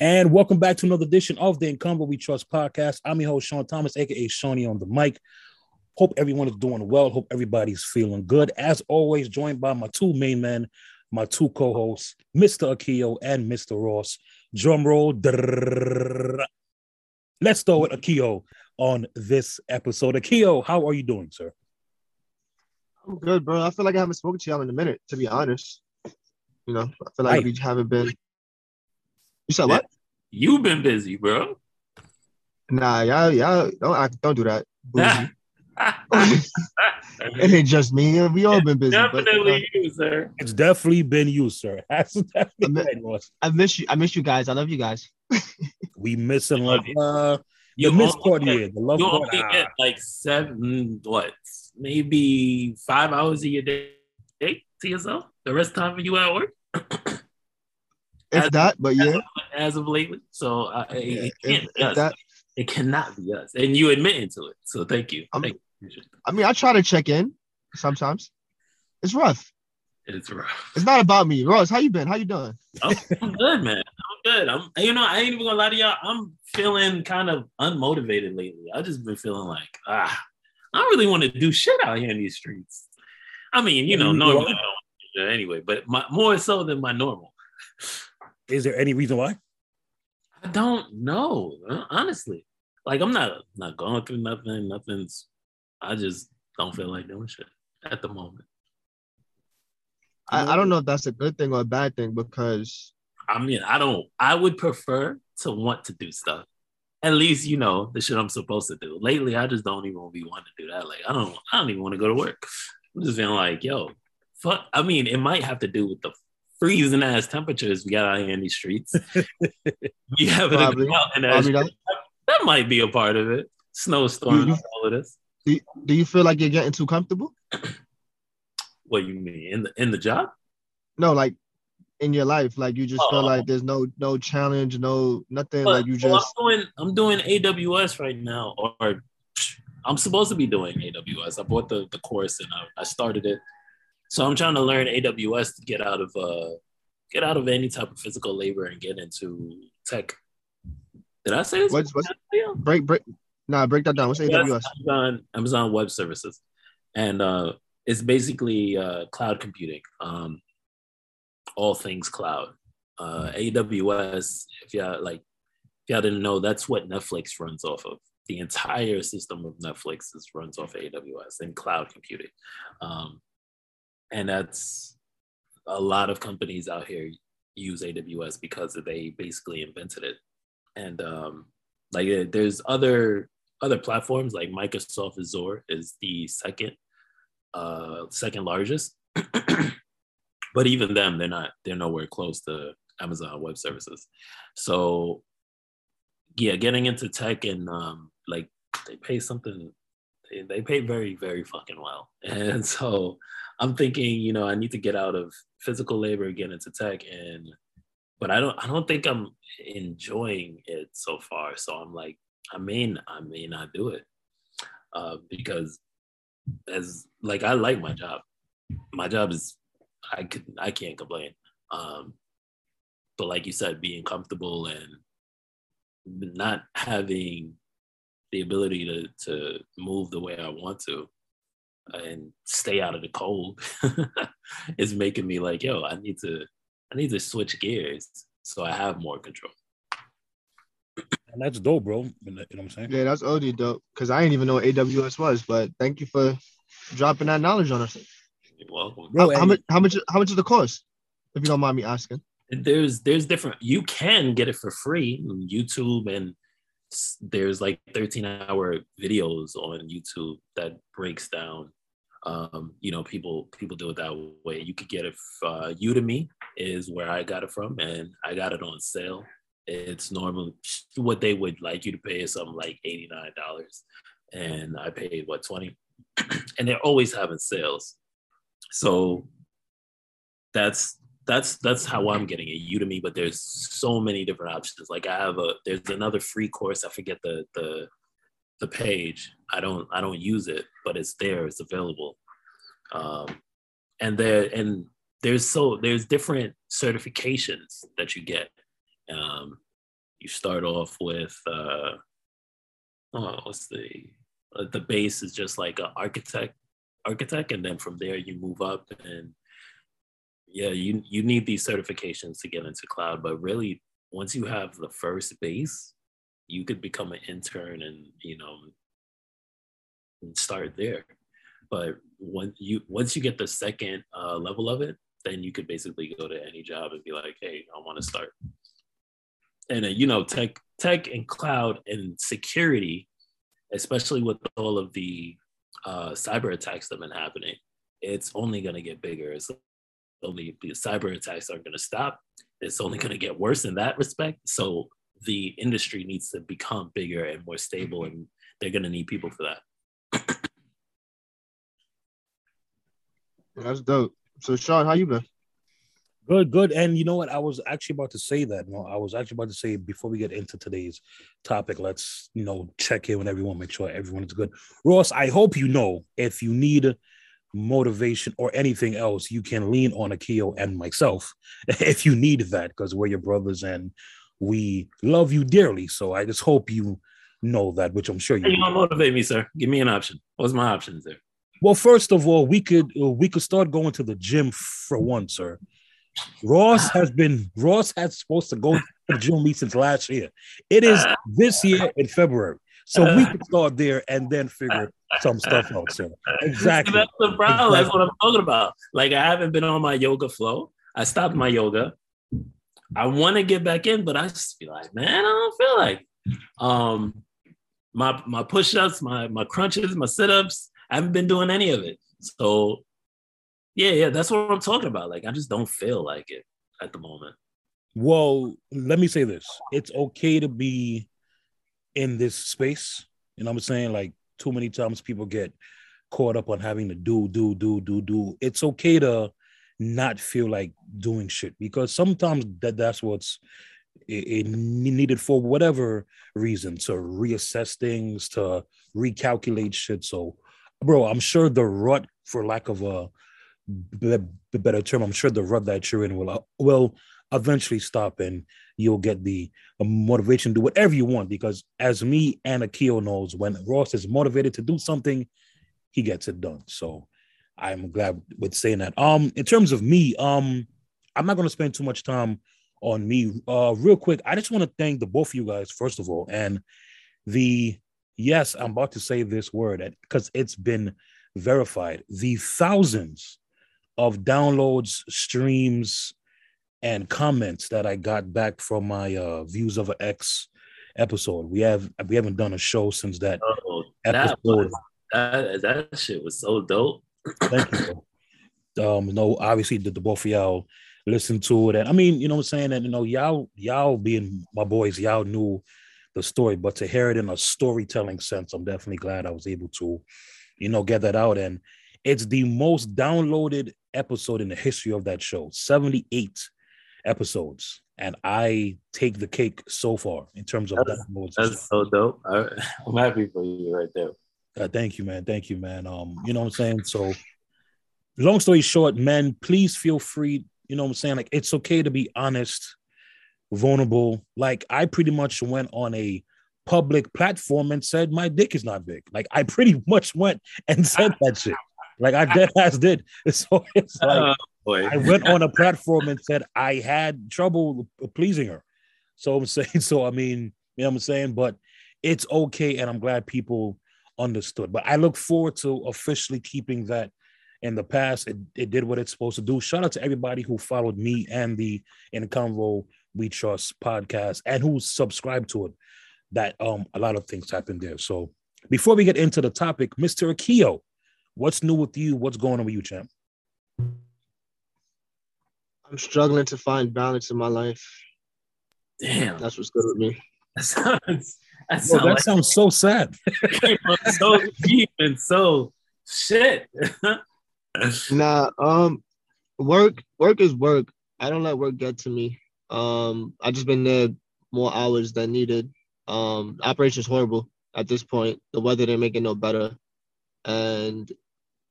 And welcome back to another edition of the In Convo We Trust podcast. I'm your host, Sean Thomas, aka Shawnee on the mic. Hope everyone is doing well. Hope everybody's feeling good. As always, joined by my two main men, my two co-hosts, Mr. Akio and Mr. Ross. Drum roll. Drrrr. Let's start with Akio on this episode. Akio, how are you doing, sir? I'm good, bro. I feel like I haven't spoken to y'all in a minute, to be honest. You know, I feel like Right. we haven't been. You said what? You've been busy, bro. Nah, y'all, y'all don't act, don't do that. Bougie. it ain't just me. We all been busy. But, uh, Definitely you, sir. It's definitely been you, sir. That's definitely I'm- I miss you. I miss you guys. I love you guys. We missing love. Uh, You the Miss only Courtier, get- the love You court. only ah. get like seven, what, maybe five hours of your day day to yourself. The rest of the time you at work, If that, but yeah, as of lately. So uh, it, yeah, it if, can't be if us. that. It cannot be us, and you admit into it. So thank you. I'm- Thank you. I mean, I try to check in sometimes. It's rough. It's rough. It's not about me. Ross, how you been? How you doing? I'm, I'm good, man. I'm good. I'm, you know, I ain't even gonna lie to y'all. I'm feeling kind of unmotivated lately. I just been feeling like, ah, I don't really want to do shit out here in these streets. I mean, you know, normally are? I don't wanna do that anyway, but my, more so than my normal. Is there any reason why? I don't know, uh, honestly. Like I'm not not going through nothing. Nothing's. I just don't feel like doing shit at the moment. I, I don't know if that's a good thing or a bad thing because I mean, I don't. I would prefer to want to do stuff. At least you know the shit I'm supposed to do. Lately, I just don't even be wanting to do that. Like I don't. I don't even want to go to work. I'm just feeling like, yo, fuck. I mean, it might have to do with the freezing ass temperatures we got out here in these streets. you have it Probably. mountain ass. That. That might be a part of it. Snowstorms, Mhm. all of this. do, do you feel like you're getting too comfortable? What you mean in the in the job? No, like in your life, like you just feel Oh. like there's no no challenge, no nothing. But- like you well, just I'm doing I'm doing AWS right now, or I'm supposed to be doing AWS. I bought the the course and I, I started it, so I'm trying to learn AWS to get out of uh get out of any type of physical labor and get into tech. Did I say this? what's what's break break. Nah, break that down. What's AWS? Amazon, Amazon Web Services, and uh, it's basically uh, cloud computing, um, all things cloud. Uh, AWS, if y'all like, if y'all didn't know, that's what Netflix runs off of. The entire system of Netflix is runs off of AWS and cloud computing, um, and that's a lot of companies out here use AWS because they basically invented it, and um, like uh, there's other other platforms like Microsoft Azure is the second uh second largest. But even them they're not they're nowhere close to Amazon Web Services. So yeah getting into tech and um like they pay something they, they pay very very fucking well. And so I'm thinking you know I need to get out of physical labor get into tech and but I don't I don't think I'm enjoying it so far so I'm like I may I may not do it uh, because as like I like my job. My job is I could I can't complain. Um, but like you said, being comfortable and not having the ability to to move the way I want to and stay out of the cold is making me like, yo, I need to I need to switch gears so I have more control. And that's dope, bro. You know what I'm saying? Yeah, that's OD dope. Cause I didn't even know what AWS was, but thank you for dropping that knowledge on us. You're welcome. Bro, how, how much? How much? How much is the cost? If you don't mind me asking. there's there's different you can get it for free on youtube and there's like 13 hour videos on youtube that breaks down um you know people people do it that way you could get it uh udemy is where i got it from and i got it on sale it's normal what they would like you to pay is something like $89 and i paid what 20 and they're always having sales so that's that's that's how I'm getting it. Udemy, but there's so many different options. Like I have a there's another free course. I forget the the the page. I don't I don't use it, but it's there. It's available. Um, and there and there's so there's different certifications that you get. Um, you start off with uh, oh, what's the uh, the base is just like an architect architect, and then from there you move up and yeah, you you need these certifications to get into cloud, but really once you have the first base, you could become an intern and you know and start there. But when you once you get the second uh, level of it, then you could basically go to any job and be like, "Hey, I want to start." And uh, you know, tech, tech, and cloud and security, especially with all of the uh, cyber attacks that have been happening, it's only going to get bigger. It's only the cyber attacks aren't going to stop. It's only going to get worse in that respect. So the industry needs to become bigger and more stable, mm-hmm. and they're going to need people for that. That's dope. So Sean, how you been? Good, good. And you know what? I was actually about to say that. No, I was actually about to say before we get into today's topic, let's you know check in with everyone, make sure everyone is good. Ross, I hope you know if you need motivation or anything else, you can lean on Akio and myself if you need that, because we're your brothers and we love you dearly. So I just hope you know that, which I'm sure you. You motivate me, sir. Give me an option. What's my options there? Well, first of all, we could uh, we could start going to the gym for one, sir. Ross ah. has been Ross has supposed to go to the gym since last year. It is ah. this year in February. So we ah. can start there and then figure some stuff out, sir. Exactly. That's the problem. Exactly. That's what I'm talking about. Like I haven't been on my yoga flow. I stopped my yoga. I want to get back in, but I just be like, man, I don't feel like. Um, my my push-ups, my my crunches, my sit-ups. I haven't been doing any of it. So yeah, yeah, that's what I'm talking about. Like I just don't feel like it at the moment. Well, let me say this. It's okay to be in this space. You know what I'm saying? Like too many times people get caught up on having to do, do, do, do, do. It's okay to not feel like doing shit because sometimes that that's what's it, it needed for whatever reason to reassess things, to recalculate shit. So, bro, I'm sure the rut, for lack of a better term, I'm sure the rut that you're in will uh, will eventually stop and you'll get the motivation to do whatever you want. Because as me and Akio knows, when Ross is motivated to do something, he gets it done. So I'm glad with saying that. Um, in terms of me, um, I'm not gonna spend too much time on me. Uh, real quick, I just want to thank the both of you guys, first of all, and the yes, I'm about to say this word because it's been verified. The thousands of downloads, streams, and comments that I got back from my uh, views of an X episode. We have we haven't done a show since that oh, episode. That, was, that, that shit was so dope. Thank you. Um, no, obviously the, the both of y'all listen to it, and I mean, you know, what I'm saying that you know, y'all y'all being my boys, y'all knew the story, but to hear it in a storytelling sense, I'm definitely glad I was able to, you know, get that out. And it's the most downloaded episode in the history of that show, 78 episodes. And I take the cake so far in terms of that's, downloads. That's so dope. I, am happy for you right there. Uh, thank you, man. Thank you, man. Um, you know what I'm saying? So long story short, man, please feel free. You know what I'm saying? Like it's okay to be honest, vulnerable. Like I pretty much went on a public platform and said my dick is not big. Like I pretty much went and said that shit. Like I dead ass did. So it's like oh, I went on a platform and said I had trouble pleasing her. So I'm saying, so I mean, you know what I'm saying? But it's okay, and I'm glad people understood. But I look forward to officially keeping that in the past. It, it did what it's supposed to do. Shout out to everybody who followed me and the In Convo We Trust podcast and who subscribed to it. That um a lot of things happened there. So before we get into the topic, Mr. Akio, What's new with you? What's going on with you, champ? I'm struggling to find balance in my life. Damn, that's what's good with me. That sounds that, sounds, that like, sounds so sad. so deep and so shit. nah, um, work work is work. I don't let work get to me. Um, I just been there more hours than needed. Um, operation's horrible at this point. The weather didn't make it no better, and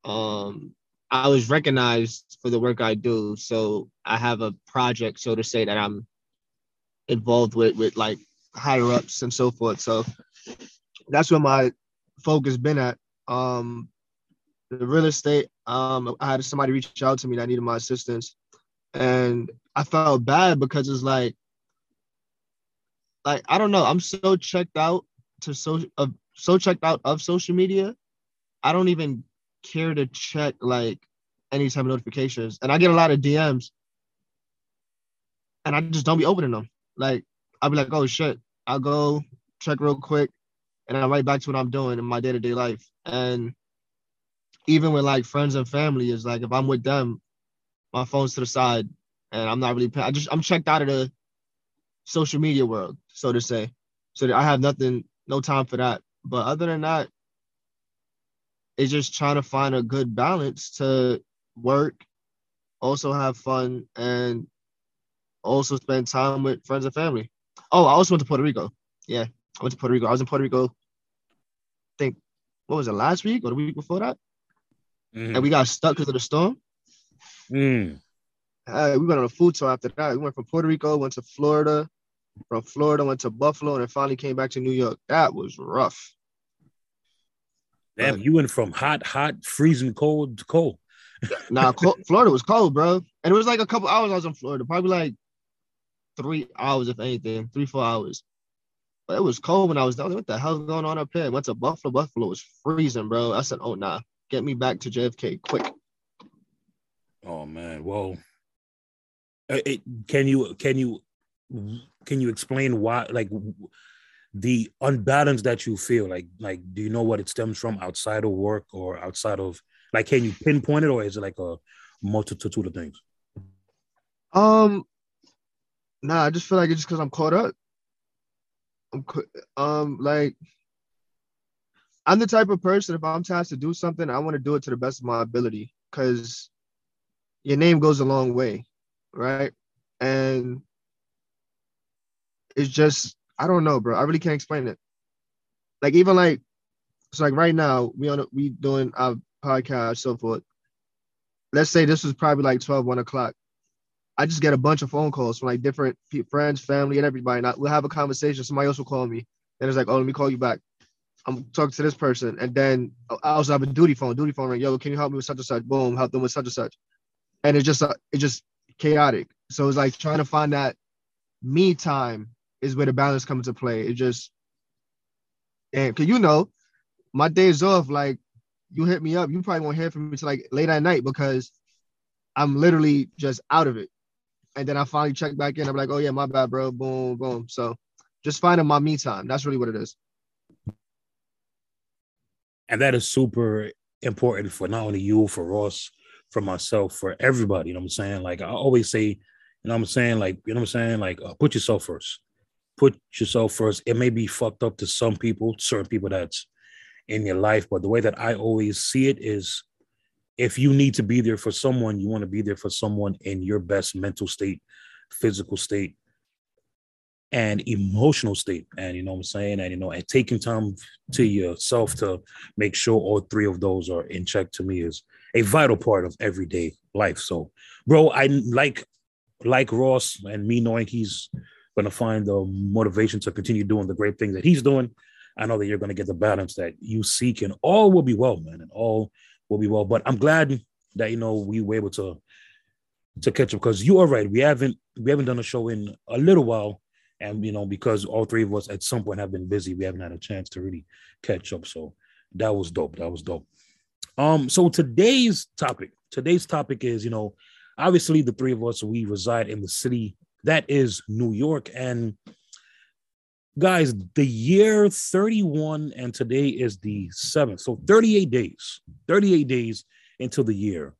um, I was recognized for the work I do. So I have a project, so to say, that I'm involved with, with like higher ups and so forth. So that's where my focus been at. Um, the real estate. Um, I had somebody reach out to me that needed my assistance, and I felt bad because it's like, like I don't know. I'm so checked out to so uh, so checked out of social media. I don't even care to check like any type of notifications, and I get a lot of DMs, and I just don't be opening them. Like I'll be like, oh shit, I'll go check real quick, and I'm right back to what I'm doing in my day to day life. And even with like friends and family, is like if I'm with them, my phone's to the side, and I'm not really. I just I'm checked out of the social media world, so to say. So I have nothing, no time for that. But other than that, it's just trying to find a good balance to work, also have fun, and also spend time with friends and family. Oh, I also went to Puerto Rico. Yeah, I went to Puerto Rico. I was in Puerto Rico. I think what was it last week or the week before that? Mm. And we got stuck because of the storm. Mm. Uh, we went on a food tour after that. We went from Puerto Rico, went to Florida. From Florida, went to Buffalo, and then finally came back to New York. That was rough. Damn, you went from hot, hot, freezing cold to cold. nah, Florida was cold, bro. And it was like a couple hours I was in Florida, probably like three hours, if anything, three, four hours. But it was cold when I was down there. What the hell's going on up here? Went to Buffalo. Buffalo was freezing, bro. I said, oh, nah, get me back to JFK quick. Oh, man. Well, uh, it, can you, can you, can you explain why, like, the unbalance that you feel like like do you know what it stems from outside of work or outside of like can you pinpoint it or is it like a multitude of things um Nah, I just feel like it's just because I'm caught up. I'm um like I'm the type of person if I'm tasked to do something, I want to do it to the best of my ability because your name goes a long way, right? And it's just I don't know, bro. I really can't explain it. Like even like so like right now we on a, we doing our podcast so forth. Let's say this was probably like 12, 1 o'clock. I just get a bunch of phone calls from like different friends, family, and everybody. And I, we'll have a conversation. Somebody else will call me, and it's like, "Oh, let me call you back." I'm talking to this person, and then I also have a duty phone. Duty phone ring. Yo, can you help me with such and such? Boom, help them with such and such. And it's just uh, it's just chaotic. So it's like trying to find that me time is where the balance comes into play. It just and cause you know, my days off, like you hit me up, you probably won't hear from me till like late at night because I'm literally just out of it and then I finally check back in. I'm like, oh yeah, my bad, bro. Boom, boom. So just finding my me time. That's really what it is. And that is super important for not only you, for Ross, for myself, for everybody. You know what I'm saying? Like I always say, you know what I'm saying? Like, you know what I'm saying? Like, uh, put yourself first. Put yourself first. It may be fucked up to some people, certain people that's in your life, but the way that I always see it is if you need to be there for someone, you want to be there for someone in your best mental state, physical state, and emotional state. And you know what I'm saying? And you know, and taking time to yourself to make sure all three of those are in check to me is a vital part of everyday life. So, bro, I like like Ross and me knowing he's gonna find the motivation to continue doing the great things that he's doing. I know that you're gonna get the balance that you seek, and all will be well, man, and all will be well. But I'm glad that you know we were able to to catch up because you are right. We haven't we haven't done a show in a little while, and you know because all three of us at some point have been busy, we haven't had a chance to really catch up. So that was dope. That was dope. Um, so today's topic, today's topic is you know obviously the three of us we reside in the city that is New York, and guys, the year 31 and today is the 7th. So 38 days, 38 days until the year.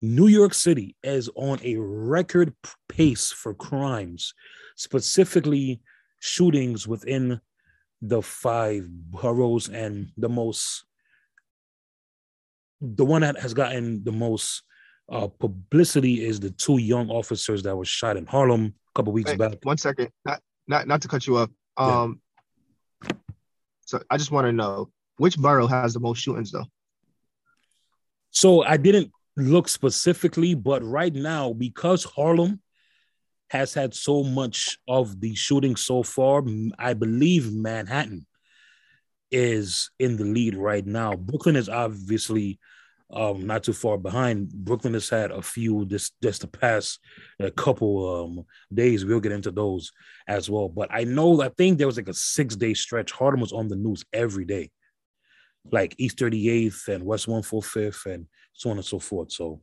New York City is on a record pace for crimes, specifically shootings within the five boroughs and the most the one that has gotten the most uh, publicity is the two young officers that were shot in Harlem a couple weeks back. One second, not not not to cut you off. Um, yeah. so I just want to know which borough has the most shootings though. So I didn't look specifically, but right now because Harlem has had so much of the shooting so far. I believe Manhattan is in the lead right now. Brooklyn is obviously um, not too far behind. Brooklyn has had a few this just the past a couple um, days. We'll get into those as well. But I know I think there was like a six day stretch. Harlem was on the news every day, like East 38th and West 145th and so on and so forth. So,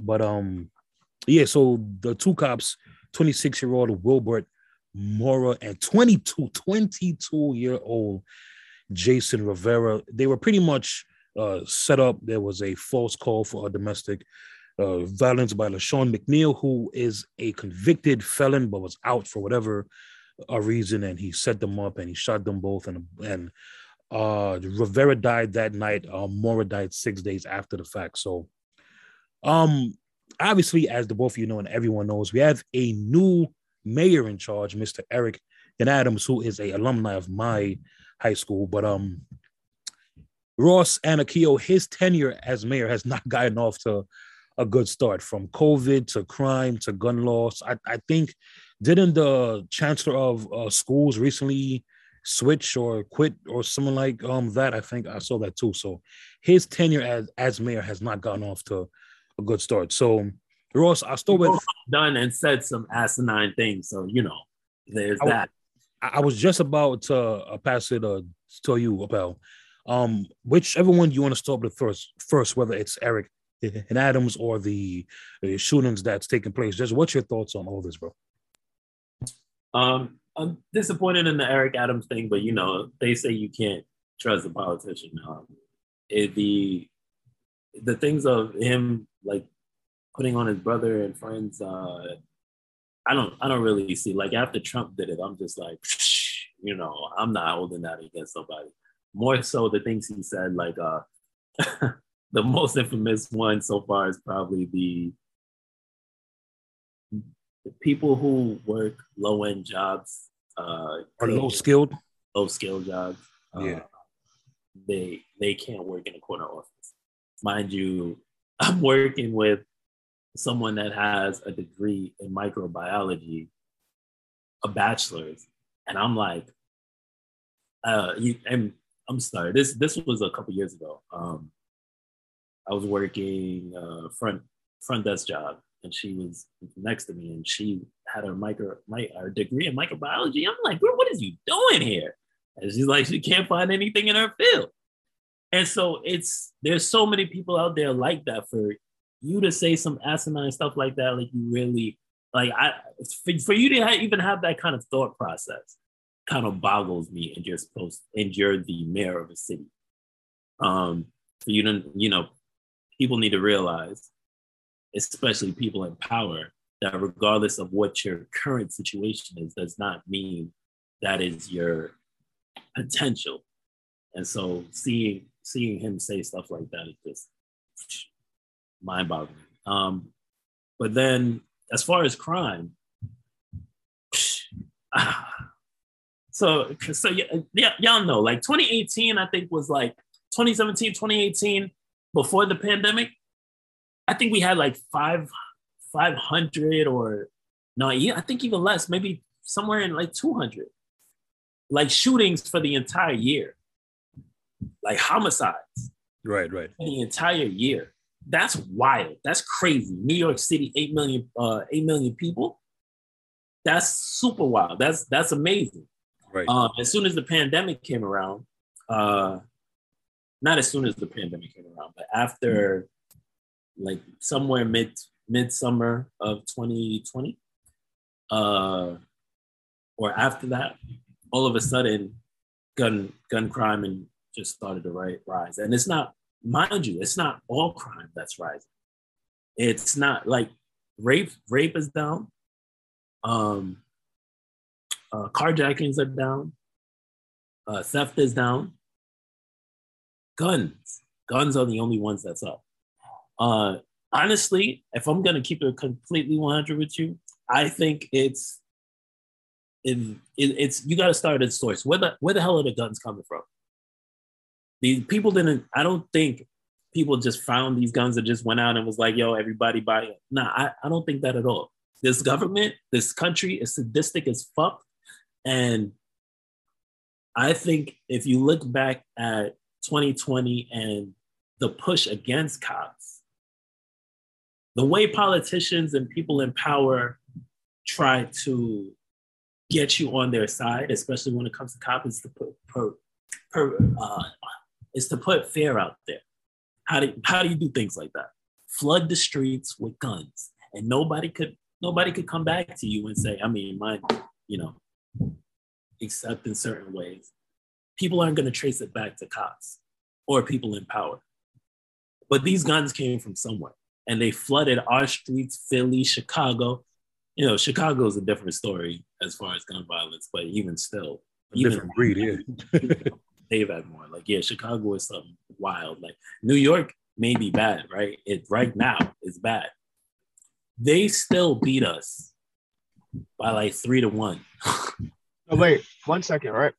but um, yeah. So the two cops, 26 year old Wilbert Mora and 22 22 year old Jason Rivera, they were pretty much uh, set up. There was a false call for a domestic uh, violence by LaShawn McNeil, who is a convicted felon but was out for whatever a uh, reason, and he set them up and he shot them both. And and uh, Rivera died that night. Uh, Mora died six days after the fact. So, um, obviously, as the both of you know and everyone knows, we have a new mayor in charge, Mr. Eric L. Adams, who is a alumni of my high school. But um, Ross and Akio, his tenure as mayor has not gotten off to a good start from COVID to crime to gun laws. I, I think, didn't the chancellor of uh, schools recently switch or quit or something like um that? I think I saw that too. So his tenure as, as mayor has not gotten off to a good start. So Ross, I'll start with done and said some asinine things. So you know, there's I, that. I was just about to uh, pass it uh, to you about um, whichever one you want to start with first, first, whether it's Eric L. Adams or the, shootings that's taking place. Just what's your thoughts on all this, bro? Um, I'm disappointed in the Eric Adams thing, but you know they say you can't trust a politician. Um, it, the the things of him like putting on his brother and friends. Uh, I don't I don't really see like after Trump did it. I'm just like, you know, I'm not holding that against somebody more so the things he said, like uh, the most infamous one so far is probably the, the people who work low end jobs uh, or low skilled, low skilled jobs. Uh, yeah, they they can't work in a corner office. Mind you, I'm working with someone that has a degree in microbiology, a bachelor's, and I'm like, uh, you, and I'm sorry. This this was a couple years ago. Um, I was working uh, front front desk job, and she was next to me, and she had her micro my her degree in microbiology. I'm like, what is you doing here? And she's like, she can't find anything in her field. And so it's there's so many people out there like that for you to say some asinine stuff like that, like you really like I for, for you to even have that kind of thought process kind of boggles me and you're supposed and you're the mayor of a city. Um, you to, you know, people need to realize, especially people in power, that regardless of what your current situation is, does not mean that is your potential. And so seeing seeing him say stuff like that is just mind-boggling. Um, but then as far as crime, so, so yeah, y'all know, like 2018, I think was like 2017, 2018, before the pandemic. I think we had like five, 500 or no, yeah, I think even less, maybe somewhere in like 200, like shootings for the entire year, like homicides. Right, right. For the entire year. That's wild. That's crazy. New York City, 8 million, uh, 8 million people. That's super wild. That's that's amazing. Right. Um, as soon as the pandemic came around, uh, not as soon as the pandemic came around, but after mm-hmm. like somewhere mid midsummer of 2020, uh, or after that, all of a sudden, gun gun crime and just started to rise. And it's not, mind you, it's not all crime that's rising. It's not like rape. Rape is down. Um, uh, carjackings are down. Uh, theft is down. Guns. Guns are the only ones that's up. Uh, honestly, if I'm gonna keep it completely 100 with you, I think it's it, it, it's you got to start at source. Where the where the hell are the guns coming from? These people didn't. I don't think people just found these guns and just went out and was like, "Yo, everybody buy it." Nah, I, I don't think that at all. this government, this country is sadistic as fuck. And I think if you look back at 2020 and the push against cops, the way politicians and people in power try to get you on their side, especially when it comes to cops, is to put per, per, uh, is to put fear out there. How do how do you do things like that? Flood the streets with guns, and nobody could nobody could come back to you and say, I mean, my, you know, except in certain ways, people aren't going to trace it back to cops or people in power. But these guns came from somewhere, and they flooded our streets, Philly, Chicago. You know, Chicago is a different story as far as gun violence, but even still, a even different breed, yeah. they've had more. Like, yeah, Chicago is something wild. Like New York may be bad, right? It right now is bad. They still beat us by like three to one. wait, one second, right?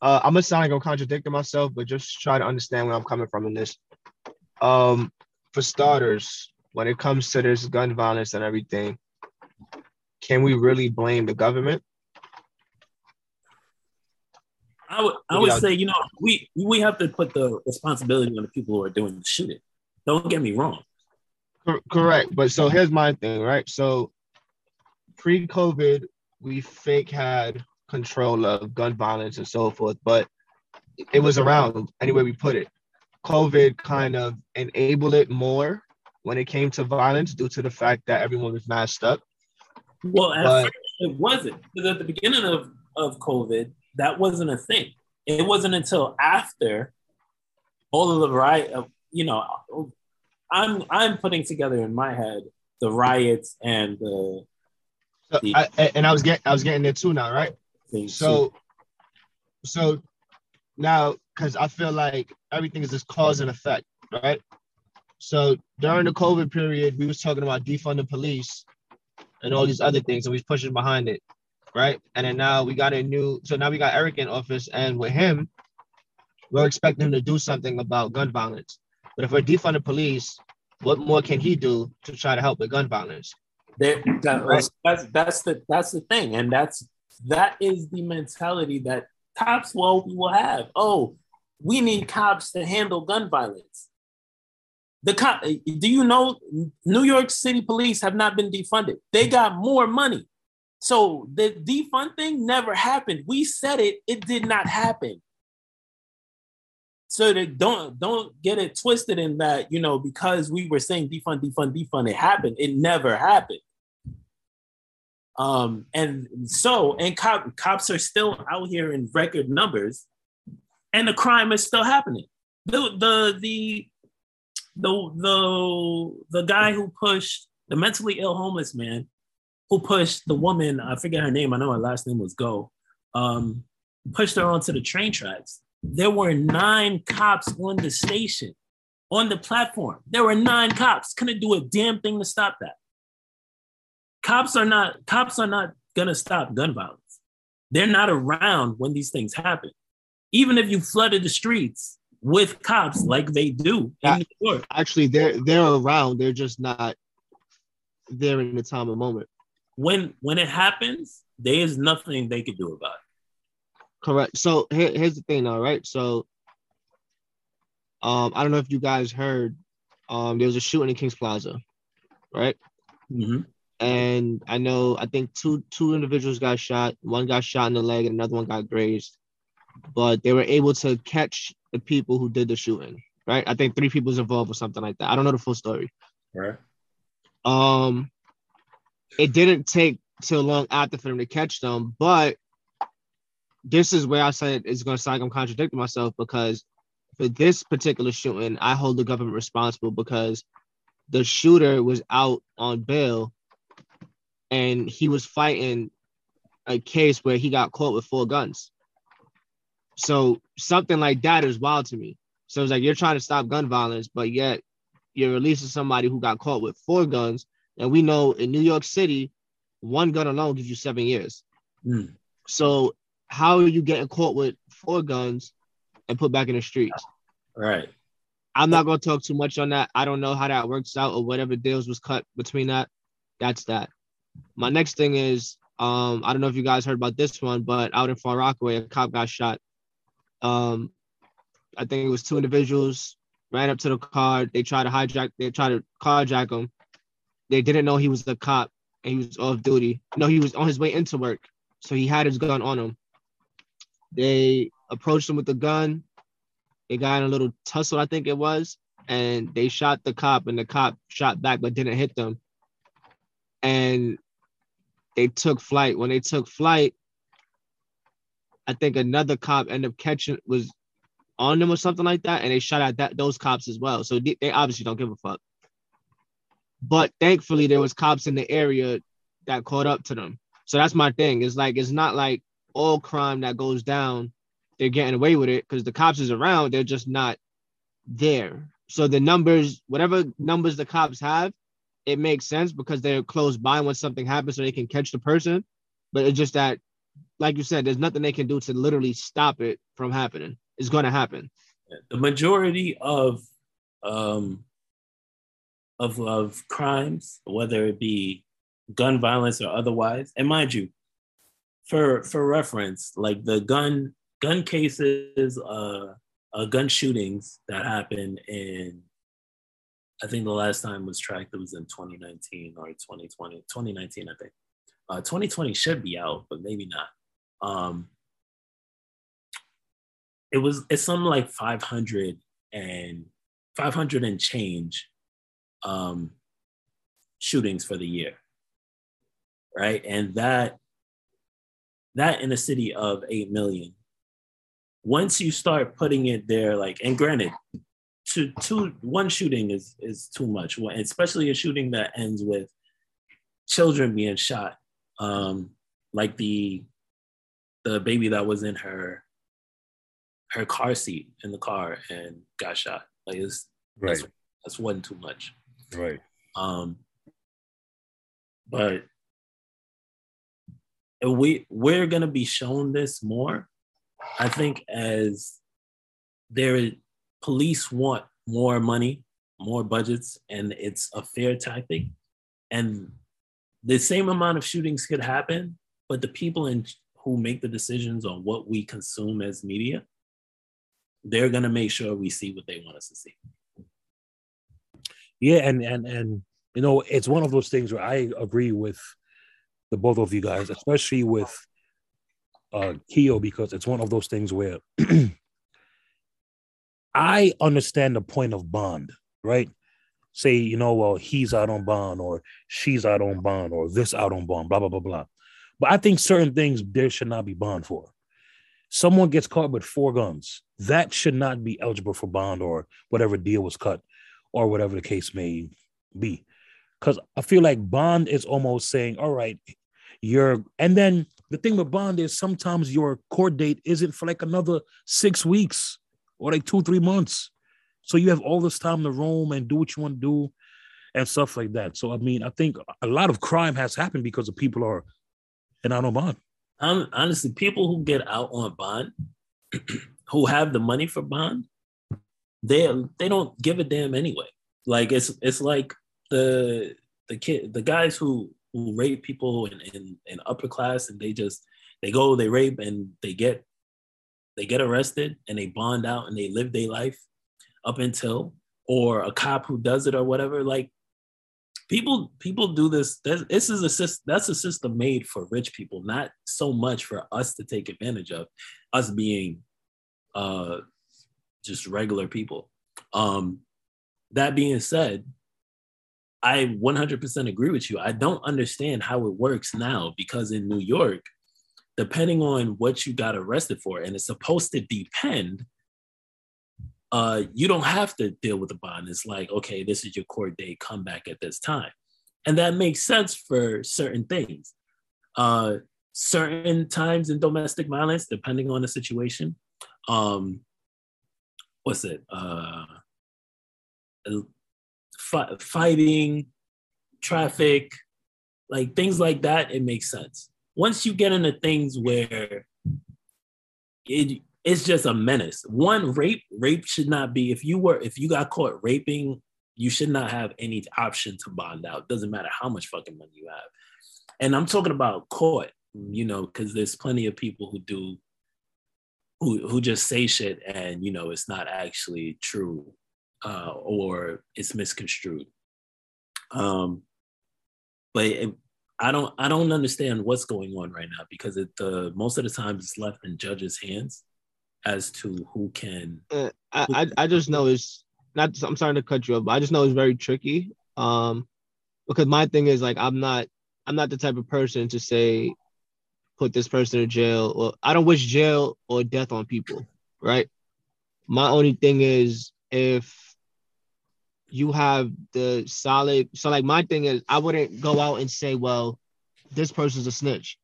Uh, I'm gonna sound like I'm contradicting myself, but just try to understand where I'm coming from in this. Um, for starters, when it comes to this gun violence and everything, can we really blame the government? I would I would say, you know, we we have to put the responsibility on the people who are doing the shooting. Don't get me wrong. Correct. But so here's my thing, right? So pre-COVID, we fake had control of gun violence and so forth, but it was around anyway we put it. COVID kind of enabled it more when it came to violence due to the fact that everyone was masked up. Well, but, it wasn't because at the beginning of, of COVID, that wasn't a thing. It wasn't until after all of the riot, you know, I'm I'm putting together in my head the riots and the I, and I was getting I was getting there too now, right? So, so now because I feel like everything is just cause and effect, right? So during the COVID period, we was talking about defunding police and all these other things, and we was pushing behind it right? And then now we got a new, so now we got Eric in office, and with him, we're expecting him to do something about gun violence. But if we're defunding police, what more can he do to try to help with gun violence? That, right? that's that's the that's the thing, and that's that is the mentality that cops will will have. Oh, we need cops to handle gun violence. The cop, eh, do you know New York City police have not been defunded? They got more money. So the defund thing never happened. We said it, it did not happen. So that don't don't get it twisted in that, you know, because we were saying defund, defund, defund, it happened. It never happened. Um, and so, and cop, cops are still out here in record numbers, and the crime is still happening. The the the the the, the guy who pushed the mentally ill homeless man who pushed the woman, I forget her name, I know her last name was Go, um, pushed her onto the train tracks. There were nine cops on the station, on the platform. There were nine cops. Couldn't do a damn thing to stop that. Cops are not, cops are not gonna stop gun violence. They're not around when these things happen. Even if you flooded the streets with cops like they do in New York. Actually, they're they're around. They're just not there in the time of moment when when it happens, there is nothing they could do about it. Correct. So here, here's the thing, all right. So um, I don't know if you guys heard, um, there was a shooting in Kings Plaza, right? Mm-hmm. And I know I think two two individuals got shot. One got shot in the leg, and another one got grazed. But they were able to catch the people who did the shooting, right? I think three people was involved or something like that. I don't know the full story. Right. Um, it didn't take too long after for them to catch them. But this is where I said it's going to sound like I'm contradicting myself because for this particular shooting, I hold the government responsible because the shooter was out on bail and he was fighting a case where he got caught with four guns. So something like that is wild to me. So it's like you're trying to stop gun violence, but yet you're releasing somebody who got caught with four guns and we know in New York City, one gun alone gives you seven years. Mm. So how are you getting caught with four guns and put back in the streets? Right. I'm not gonna talk too much on that. I don't know how that works out or whatever deals was cut between that. That's that. my next thing is um, I don't know if you guys heard about this one, but out in Far Rockaway, a cop got shot. Um, I think it was two individuals ran up to the car. They tried to hijack. They tried to carjack him. They didn't know he was the cop and he was off duty. No, he was on his way into work, so he had his gun on him. They approached him with the gun. They got in a little tussle, I think it was, and they shot the cop, and the cop shot back but didn't hit them. And they took flight. When they took flight, I think another cop ended up catching was on them or something like that, and they shot at that those cops as well. So they, they obviously don't give a fuck. But thankfully, there was cops in the area that caught up to them. So that's my thing. It's like it's not like all crime that goes down, they're getting away with it because the cops is around. They're just not there. So the numbers, whatever numbers the cops have, it makes sense because they're close by when something happens, so they can catch the person. But it's just that, like you said, there's nothing they can do to literally stop it from happening. It's going to happen. The majority of um, of of crimes, whether it be gun violence or otherwise, and mind you, for for reference, like the gun gun cases, uh, uh gun shootings that happened in I think the last time was tracked, it was in 2019 or 2020, 2019, I think. Uh, 2020 should be out, but maybe not. Um, it was, it's something like 500 and 500 and change um, shootings for the year. Right. And that, that in a city of 8 million, once you start putting it there, like, and granted, to two one shooting is is too much, especially a shooting that ends with children being shot. Um, like the the baby that was in her her car seat in the car and got shot. Like it's right. That's, that's one too much. Right. Um, but we we're gonna be shown this more. I think as there police want more money, more budgets, and it's a fair tactic. And the same amount of shootings could happen, but the people in, who make the decisions on what we consume as media, they're gonna make sure we see what they want us to see. Yeah, and and and you know, it's one of those things where I agree with the both of you guys, especially with uh Keo, because it's one of those things where I understand the point of bond, right? Say, you know, well, he's out on bond or she's out on bond or this out on bond, blah, blah, blah, blah. But I think certain things there should not be bond for. Someone gets caught with four guns. That should not be eligible for bond or whatever deal was cut or whatever the case may be. Because I feel like bond is almost saying, all right, you're, and then the thing with bond is sometimes your court date isn't for like another six weeks or like two, three months. So you have all this time to roam and do what you want to do and stuff like that. So I mean, I think a lot of crime has happened because of people are and out on bond. Honestly, people who get out on bond, who have the money for bond, they they don't give a damn anyway. Like it's it's like the the kid the guys who who rape people in, in, upper class and they just they go they rape and they get they get arrested and they bond out and they live their life up until or a cop who does it or whatever. Like people people do this this is a system that's a system made for rich people not so much for us to take advantage of us being uh just regular people. Um that being said i 100% agree with you i don't understand how it works now because in new york depending on what you got arrested for, and it's supposed to depend, uh, you don't have to deal with the bond. It's like, okay, this is your court date, come back at this time. And that makes sense for certain things. Uh, certain times in domestic violence, depending on the situation, um, what's it? Uh, fighting, traffic, like things like that, it makes sense once you get into things where it it's just a menace. One rape, rape should not be if you were if you got caught raping, you should not have any option to bond out. Doesn't matter how much fucking money you have. and I'm talking about caught, you know, because there's plenty of people who do who who just say shit and you know it's not actually true uh, or it's misconstrued. Um, but it, I don't I don't understand what's going on right now because it the most of the time it's left in judges' hands as to who can. Uh, I, I I just know it's not. I'm sorry to cut you off, but I just know it's very tricky. Um, because my thing is like I'm not I'm not the type of person to say put this person in jail or I don't wish jail or death on people, right? My only thing is if you have the solid so like my thing is I wouldn't go out and say, well, this person's a snitch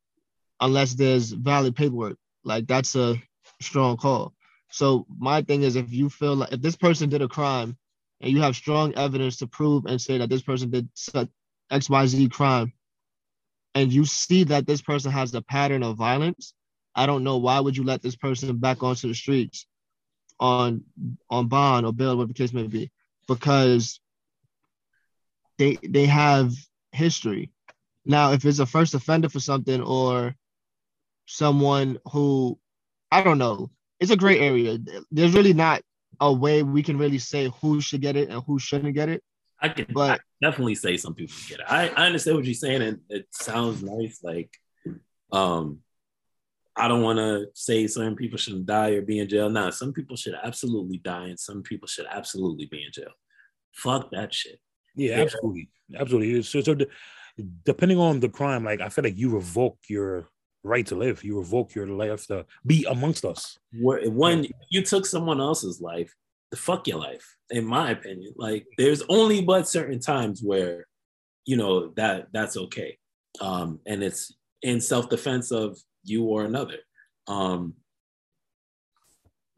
unless there's valid paperwork. Like that's a strong call. So my thing is if you feel like if this person did a crime and you have strong evidence to prove and say that this person did XYZ crime, and you see that this person has a pattern of violence, I don't know why would you let this person back onto the streets on on bond or bail, whatever the case may be, because they they have history. Now, if it's a first offender for something or someone who I don't know, it's a gray area. There's really not a way we can really say who should get it and who shouldn't get it. I can but, I definitely say some people get it. I, I understand what you're saying, and it sounds nice. Like, um, I don't want to say certain people shouldn't die or be in jail. Nah, some people should absolutely die, and some people should absolutely be in jail. Fuck that shit. Yeah, yeah. absolutely, absolutely. So, so depending on the crime, like I feel like you revoke your right to live. You revoke your life to be amongst us. When you took someone else's life, the fuck your life, in my opinion. Like there's only but certain times where, you know, that that's okay. Um, and it's in self-defense of you or another. Um,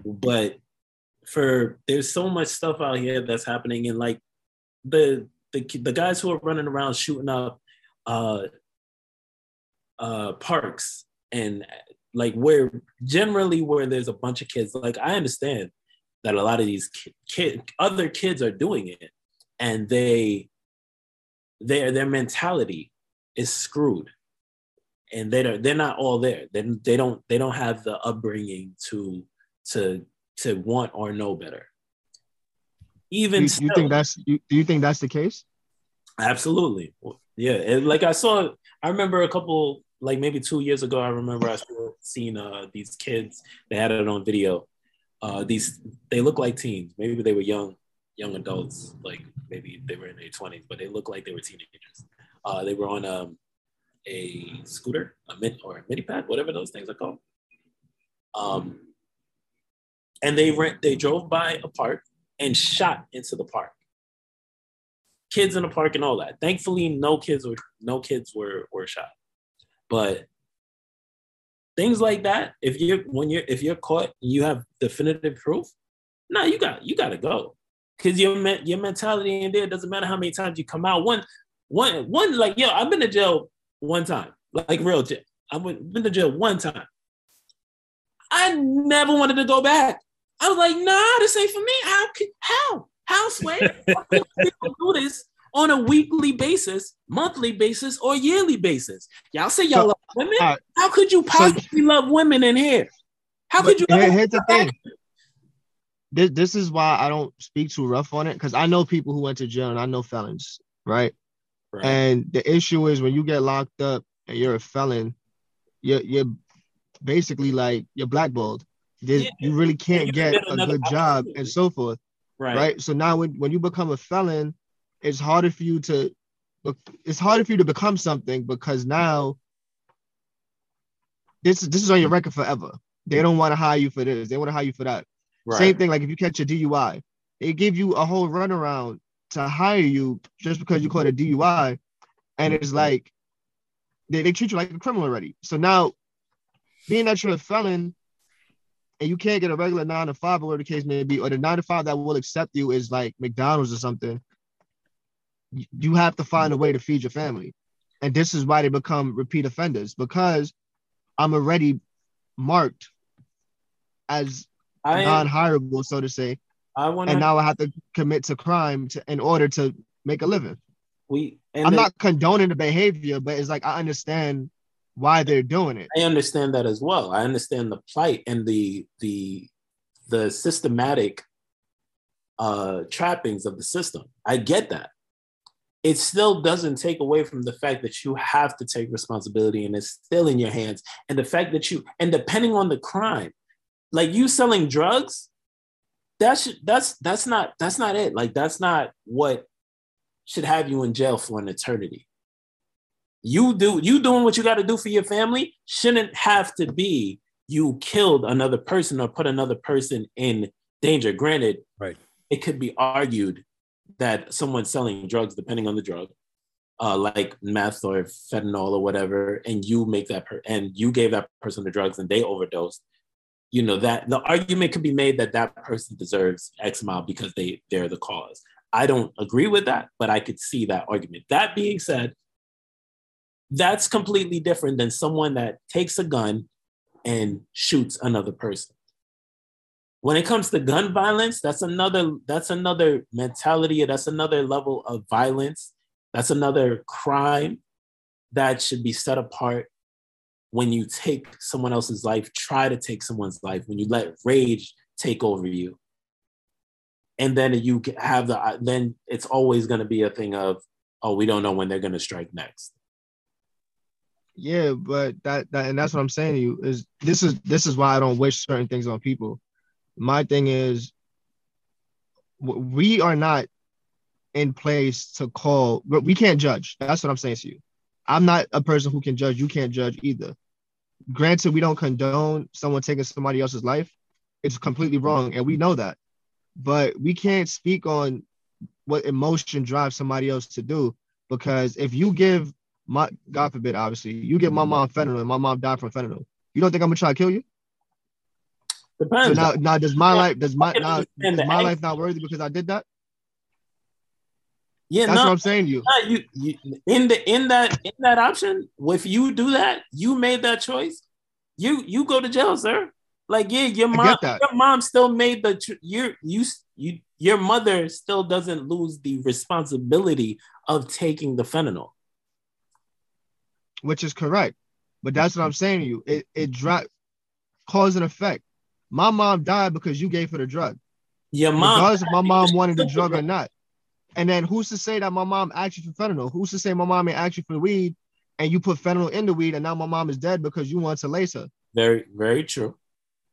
but for there's so much stuff out here that's happening and like the the the guys who are running around shooting up uh uh parks and like where generally where there's a bunch of kids like i understand that a lot of these kid, other kids are doing it and they their their mentality is screwed and they don't they're not all there. They, they don't they don't have the upbringing to to to want or know better. Even you, still, you think that's you, do you think that's the case? Absolutely. Yeah and like i saw i remember a couple like maybe two years ago i remember i seen uh these kids they had it on video. Uh, these they look like teens. Maybe they were young, young adults, like maybe they were in their twenties, but they look like they were teenagers. Uh, they were on um, a scooter, a mid or a mini pad, whatever those things are called. Um, and they rent. They drove by a park and shot into the park. Kids in the park and all that. Thankfully, no kids were no kids were were shot, but things like that if you're when you're if you're caught you have definitive proof no you got you got to go because your your mentality in there doesn't matter how many times you come out one one one like yo i've been to jail one time like real jail I went, been to jail one time i never wanted to go back i was like nah this ain't for me how how how swear people do this on a weekly basis, monthly basis, or yearly basis. Y'all say y'all so, love women. Uh, How could you possibly so, love women in here? How could you? Here, here's the thing. This, this is why I don't speak too rough on it because I know people who went to jail and I know felons, right? Right? And the issue is when you get locked up and you're a felon, you're you're basically like you're blackballed. Yeah. You really can't get a good job and so forth. Right. right. So now when, when you become a felon, it's harder for you to it's harder for you to become something because now this this is on your record forever. They don't want to hire you for this. They want to hire you for that. Right. Same thing like if you catch a DUI, they give you a whole runaround to hire you just because you caught a DUI, and it's like they, they treat you like a criminal already. So now, being that you're a felon and you can't get a regular nine to five or whatever the case may be, or the nine to five that will accept you is like McDonald's or something, you have to find a way to feed your family. And this is why they become repeat offenders because I'm already marked as non-hireable, so to say. I want and now I have to commit to crime to, in order to make a living. we. I'm not condoning the behavior, but it's like I understand why they're doing it. I understand that as well. I understand the plight and the the the systematic uh, trappings of the system. I get that. It still doesn't take away from the fact that you have to take responsibility and it's still in your hands. And the fact that you, and depending on the crime, like you selling drugs, that's that's that's not that's not it. Like that's not what should have you in jail for an eternity. You do you doing what you got to do for your family shouldn't have to be you killed another person or put another person in danger. Granted, right it could be argued that someone selling drugs, depending on the drug, uh, like meth or fentanyl or whatever, and you make that per- and you gave that person the drugs and they overdosed, you know that the argument could be made that that person deserves X amount because they they're the cause. I don't agree with that, but I could see that argument. That being said, that's completely different than someone that takes a gun and shoots another person when it comes to gun violence that's another that's another mentality that's another level of violence that's another crime that should be set apart when you take someone else's life try to take someone's life when you let rage take over you. And then you have the uh, then it's always going to be a thing of oh we don't know when they're going to strike next. Yeah but that, that and that's what i'm saying to you is this is this is why i don't wish certain things on people. My thing is we are not in place to call we can't judge. That's what i'm saying to you i'm not a person who can judge. You can't judge either. Granted we don't condone someone taking somebody else's life. It's completely wrong and we know that. But we can't speak on what emotion drives somebody else to do because if you give my god forbid obviously you give my mom fentanyl and my mom died from fentanyl you don't think i'm gonna try to kill you? Depends. So now, now does my life does my now, does my life not worthy because I did that? Yeah, that's no, what I'm saying to you. You, you. In the in that in that option, if you do that, you made that choice. You you go to jail, sir. Like yeah, your mom your mom still made the your you you your mother still doesn't lose the responsibility of taking the fentanyl. Which is correct. But that's what I'm saying to you. It it drop cause and effect. My mom died because you gave her the drug. Your mom, regardless if my mom wanted the drug or not. And then who's to say that my mom asked you for fentanyl? Who's to say my mom ain't asked you for weed and you put fentanyl in the weed and now my mom is dead because you want to lace her? Very, very true.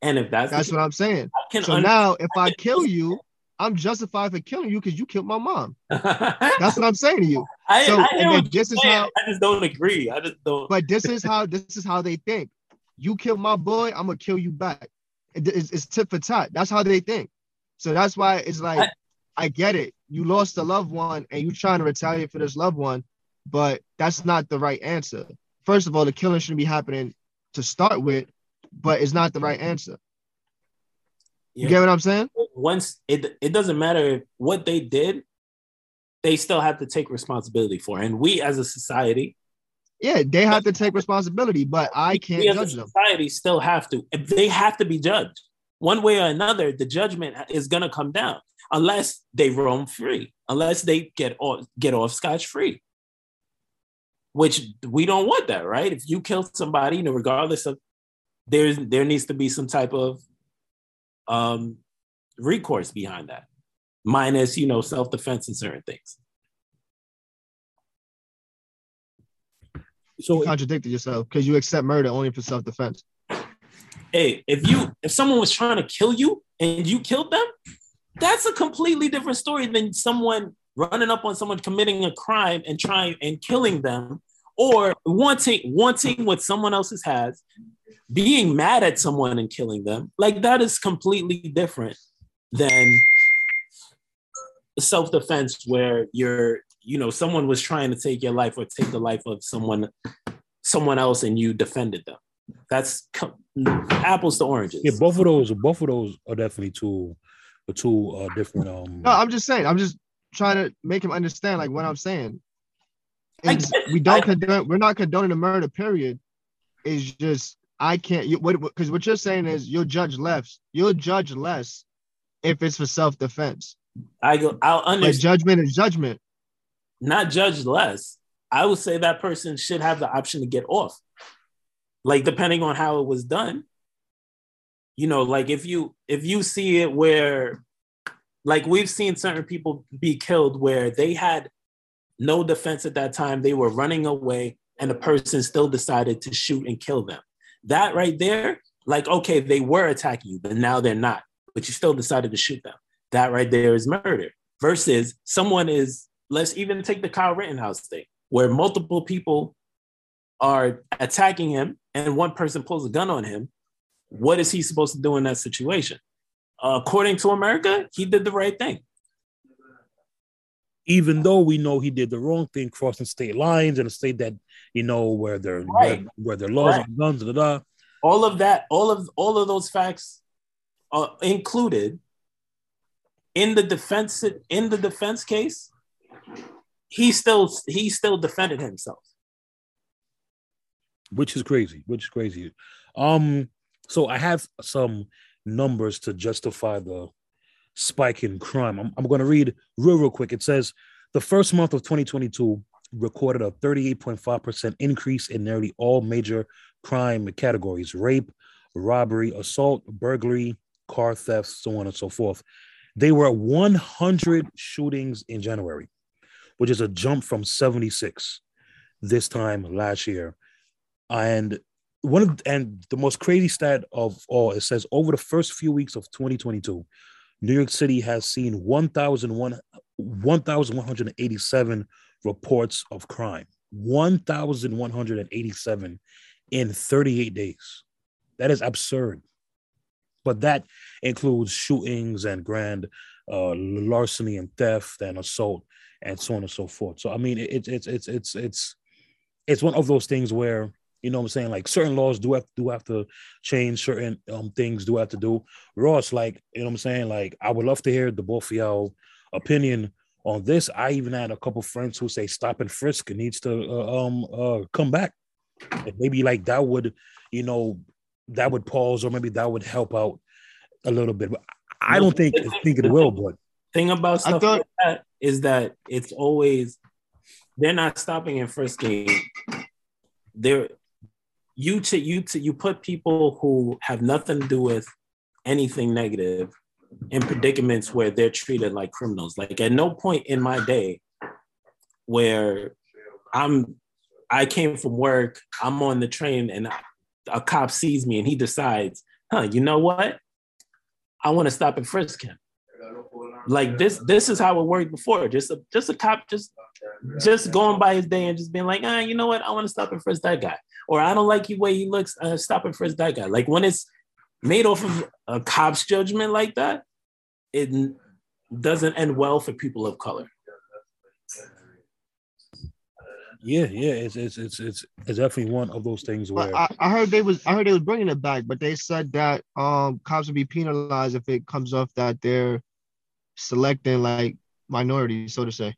And if that's that's what I'm saying. So now if I kill you, I'm justified for killing you because you killed my mom. That's what I'm saying to you. I, so, I, this is how I just don't agree. I just don't. But this is how this is how they think. You kill my boy, I'm gonna kill you back it's, it's tit for tat. That's how they think. So that's why it's like I, I get it. You lost a loved one and you're trying to retaliate for this loved one, but that's not the right answer. First of all, the killing shouldn't be happening to start with, but it's not the right answer. You yeah. get what I'm saying? Once it it doesn't matter what they did, they still have to take responsibility for. And we as a society yeah, they have to take responsibility, but I can't we judge them. Society still have to. They have to be judged one way or another. The judgment is going to come down unless they roam free, unless they get off get off scotch free. Which we don't want that, right? If you kill somebody, you know, regardless of there's there needs to be some type of um recourse behind that, minus you know self defense and certain things. So you contradicted yourself because you accept murder only for self defense. Hey, if you if someone was trying to kill you and you killed them, that's a completely different story than someone running up on someone committing a crime and trying and killing them or wanting wanting what someone else's has being mad at someone and killing them. Like that is completely different than self-defense where you're you know someone was trying to take your life or take the life of someone someone else and you defended them. That's apples to oranges. Yeah both of those both of those are definitely two two uh, different um no i'm just saying i'm just trying to make him understand like what i'm saying we don't condone we're not condoning the murder period it's just i can't you what because what you're saying is you'll judge less you'll judge less if it's for self-defense i go i'll understand judgment is judgment not judged less. I would say that person should have the option to get off. Like depending on how it was done. You know, like if you if you see it where like we've seen certain people be killed where they had no defense at that time, they were running away and the person still decided to shoot and kill them. That right there, like okay, they were attacking you, but now they're not, but you still decided to shoot them. That right there is murder. Versus someone is, let's even take the Kyle Rittenhouse thing, where multiple people are attacking him and one person pulls a gun on him. What is he supposed to do in that situation? Uh, according to America, he did the right thing. Even though we know he did the wrong thing, crossing state lines in a state that you know where there right. where, where there laws right. on guns, da, da, all of that, all of all of those facts are included in the defense in the defense case. He still he still defended himself, which is crazy. Which is crazy. Um, so I have some numbers to justify the spike in crime. I'm, I'm going to read real, real quick. It says the first month of 2022 recorded a 38.5% increase in nearly all major crime categories rape, robbery, assault, burglary, car theft, so on and so forth. They were 100 shootings in January, which is a jump from 76 this time last year. And one of and the most crazy stat of all it says over the first few weeks of 2022 new york city has seen 1001 1187 reports of crime. 1187 in 38 days. That is absurd. But that includes shootings and grand uh, larceny and theft and assault and so on and so forth. So i mean it's it's it's it's it's it's one of those things where you know what I'm saying? Like certain laws do have do have to change, certain um things do have to do. Ross, like, you know what I'm saying? Like, I would love to hear the both of y'all opinion on this. I even had a couple friends who say stop and frisk needs to uh, um uh come back. And maybe like that would, you know, that would pause or maybe that would help out a little bit. But I don't think think it will, but thing about stuff thought, like that is that it's always they're not stopping and frisking. They're you to you to you put people who have nothing to do with anything negative in predicaments where they're treated like criminals. Like at no point in my day where I'm I came from work, I'm on the train and a cop sees me and he decides, huh, you know what? I want to stop and frisk him. Like this, this is how it worked before. Just a just a cop just just going by his day and just being like, ah, you know what? I want to stop and frisk that guy or I don't like the way he looks, uh, stop and frisk that guy. Like when it's made off of a cop's judgment like that, it doesn't end well for people of color. Yeah, yeah, it's it's it's it's, it's definitely one of those things where I, I, heard they was I heard they was bringing it back, but they said that um cops would be penalized if it comes off that they're selecting like minorities, so to say.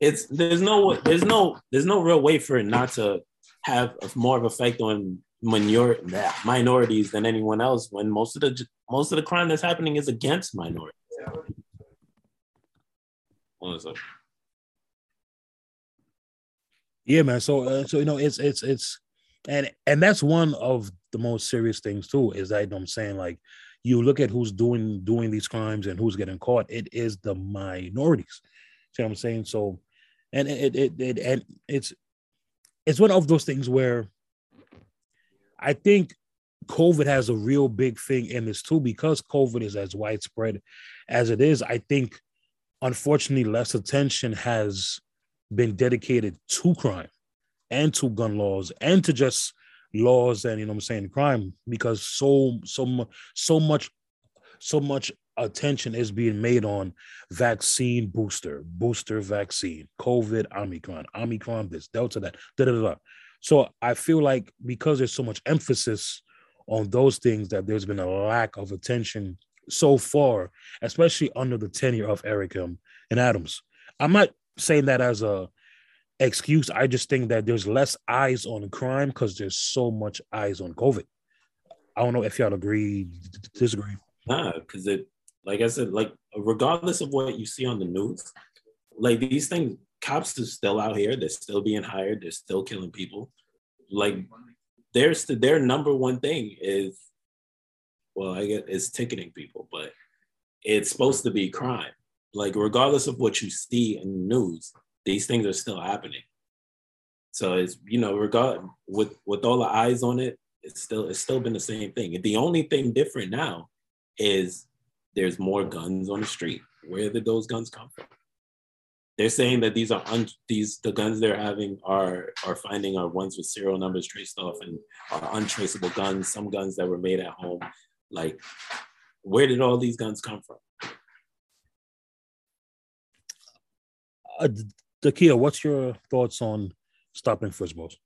It's there's no there's no there's no real way for it not to have more of effect on minor- minorities than anyone else when most of the most of the crime that's happening is against minorities. Yeah, man. So, uh, so you know, it's it's it's, and and that's one of the most serious things too. Is that you know I'm saying like, you look at who's doing doing these crimes and who's getting caught. It is the minorities. See what I'm saying? So, and it it, it and it's it's one of those things where I think COVID has a real big thing in this too, because COVID is as widespread as it is. I think, unfortunately, less attention has been dedicated to crime and to gun laws and to just laws and you know I'm saying crime because so so so much so much attention is being made on vaccine booster, booster vaccine, COVID, Omicron, Omicron, this, Delta, that, da, da, da. So I feel like because there's so much emphasis on those things that there's been a lack of attention so far, especially under the tenure of Eric L. Adams. I'm not saying that as a excuse. I just think that there's less eyes on crime because there's so much eyes on COVID. I don't know if y'all agree, disagree. Nah, because it like I said, like regardless of what you see on the news, like these things, cops are still out here. They're still being hired. They're still killing people. Like their their number one thing is, well, I get is ticketing people, but it's supposed to be crime. Like regardless of what you see in the news, these things are still happening. So it's you know regard with with all the eyes on it, it's still it's still been the same thing. The only thing different now is there's more guns on the street. Where did those guns come from? They're saying that these are un, these the guns they're having are are finding are ones with serial numbers traced off and are untraceable guns. Some guns that were made at home. Like, where did all these guns come from? Uh, Akio, what's your thoughts on stopping Frisbos?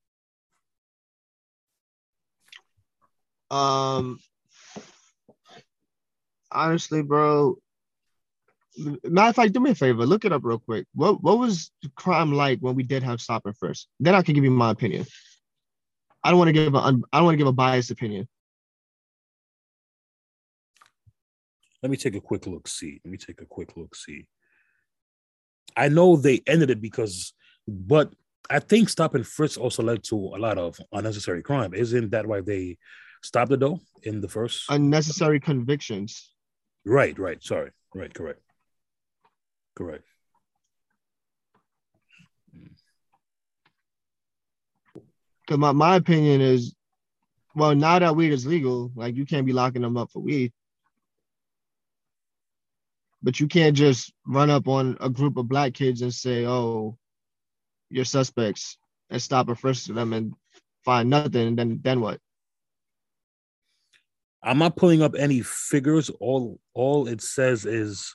Um, honestly, bro. Matter of fact, do me a favor. Look it up real quick. What what was crime like when we did have stop first? Then I can give you my opinion. I don't want to give a I don't want to give a biased opinion. Let me take a quick look. See. Let me take a quick look. See. I know they ended it because, but I think stopping frisk also led to a lot of unnecessary crime. Isn't that why they stopped it though in the first? Unnecessary convictions. Right, right. Sorry. Right, correct. Correct. Because my, my opinion is, well, now that weed is legal, like you can't be locking them up for weed. But you can't just run up on a group of black kids and say, oh, you're suspects and stop and frisk them and find nothing. And then then what? I'm not pulling up any figures. All all it says is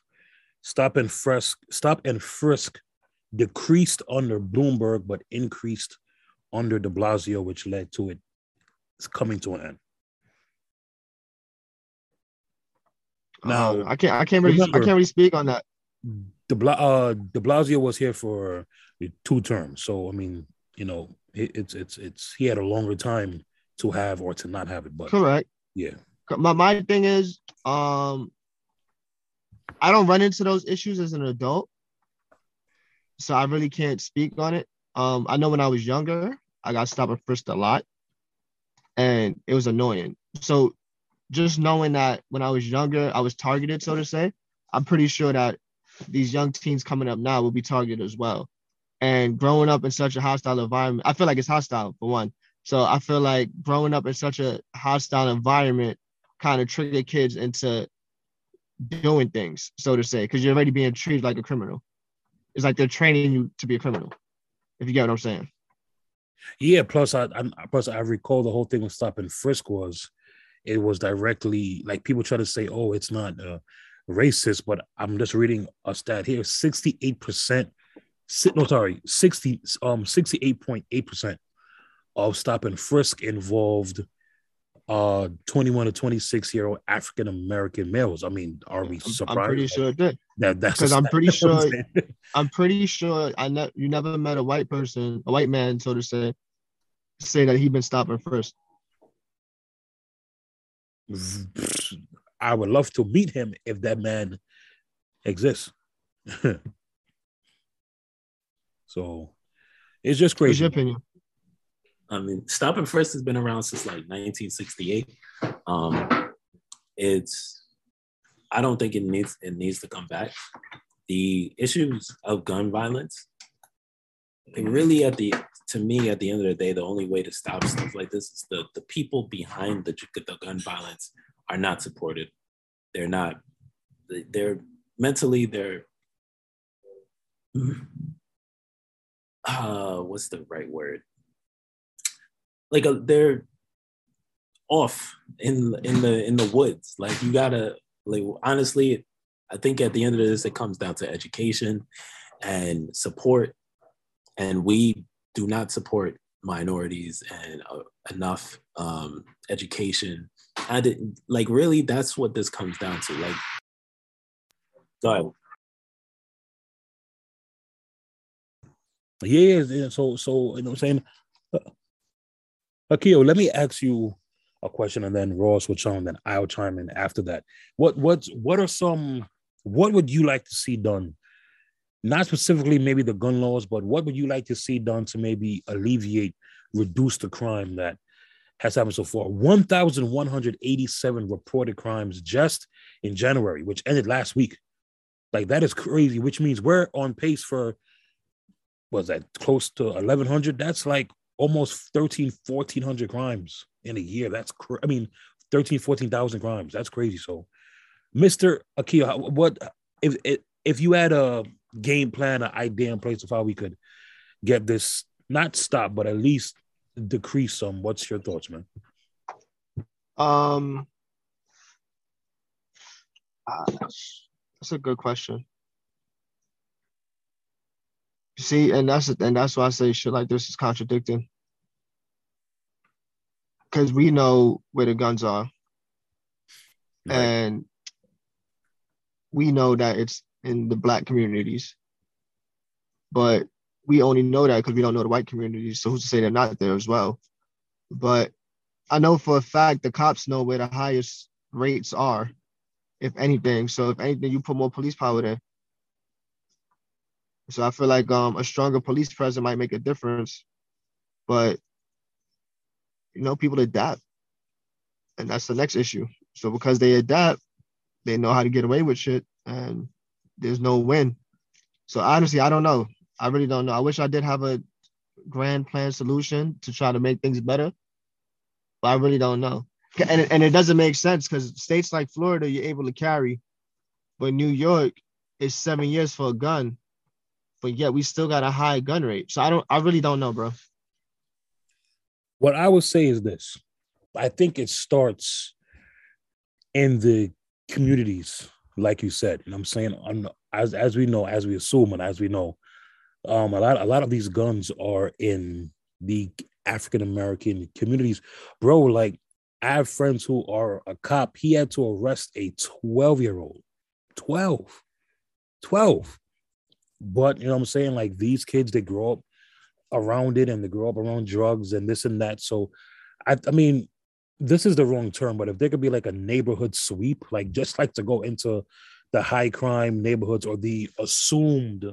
stop and frisk, stop and frisk decreased under Bloomberg, but increased under de Blasio, which led to it it's coming to an end. Now uh, I can't I can't really remember, I can't really speak on that. De, Bla, uh, de Blasio was here for two terms, so I mean, you know, it, it's it's it's he had a longer time to have or to not have it, but correct. Yeah. My my thing is, um, I don't run into those issues as an adult, so I really can't speak on it. Um, I know when I was younger, I got stopped and frisked a lot, and it was annoying. So just knowing that when I was younger, I was targeted, so to say, I'm pretty sure that these young teens coming up now will be targeted as well. And growing up in such a hostile environment, I feel like it's hostile for one. So I feel like growing up in such a hostile environment kind of trigger kids into doing things, so to say, because you're already being treated like a criminal. It's like they're training you to be a criminal, if you get what I'm saying. Yeah. Plus, I, I plus I recall the whole thing with stop and frisk was it was directly like people try to say, oh, it's not uh, racist, but I'm just reading a stat here: sixty-eight percent. No, sorry, sixty um sixty-eight point eight percent of stop and frisk involved uh 21 to 26 year old African American males. I mean, are we surprised? I'm pretty sure it did. That, that's because I'm pretty sure I'm pretty sure I ne- you never met a white person, a white man, so to say, say that he been stopping first. I would love to meet him if that man exists. so it's just crazy. What's your opinion? I mean, stop and frisk has been around since like 1968. Um, it's I don't think it needs it needs to come back. The issues of gun violence, really at the to me at the end of the day, the only way to stop stuff like this is the the people behind the the gun violence are not supported. They're not. They're mentally they're. Uh, what's the right word? Like a, uh, they're off in in the in the woods. Like you gotta like honestly, I think at the end of this, it comes down to education and support. And we do not support minorities and uh, enough um, education. I didn't like really. That's what this comes down to. Like, go ahead. Yeah, yeah. So, so you know, what I'm saying Akio, let me ask you a question, and then Ross will chime, then I'll chime in after that. What what what are some what would you like to see done not specifically maybe the gun laws, but what would you like to see done to maybe alleviate, reduce the crime that has happened so far? 1,187 reported crimes just in January, which ended last week. Like that is crazy, which means we're on pace for was that close to 1100 that's like almost 13 1400 crimes in a year. That's cr- i mean 13 14,000 crimes. That's crazy. So mr akio what if if you had a game plan an idea in place of how we could get this not stop but at least decrease some what's your thoughts man? Um uh, that's a good question. See, and that's and that's why I say shit like this is contradicting. Because we know where the guns are. Right. And we know that it's in the black communities. But we only know that because we don't know the white communities. So who's to say they're not there as well? But I know for a fact the cops know where the highest rates are if anything. So if anything, you put more police power there. So I feel like um, a stronger police presence might make a difference, but you know, people adapt, and that's the next issue. So because they adapt, they know how to get away with shit, and there's no win. So honestly, I don't know. I really don't know. I wish I did have a grand plan solution to try to make things better, but I really don't know and and it doesn't make sense because states like Florida you're able to carry, but New York is seven years for a gun, but yet we still got a high gun rate. So I don't, I really don't know, bro. What I would say is this: I think it starts in the communities, like you said. And I'm saying, I'm, as as we know, as we assume, and as we know, um, a lot a lot of these guns are in the African American communities, bro. Like I have friends who are a cop. He had to arrest a 12 year old. 12. 12. But you know what I'm saying? Like these kids, they grow up around it and they grow up around drugs and this and that. So I I mean, this is the wrong term, but if there could be like a neighborhood sweep, like just like to go into the high crime neighborhoods or the assumed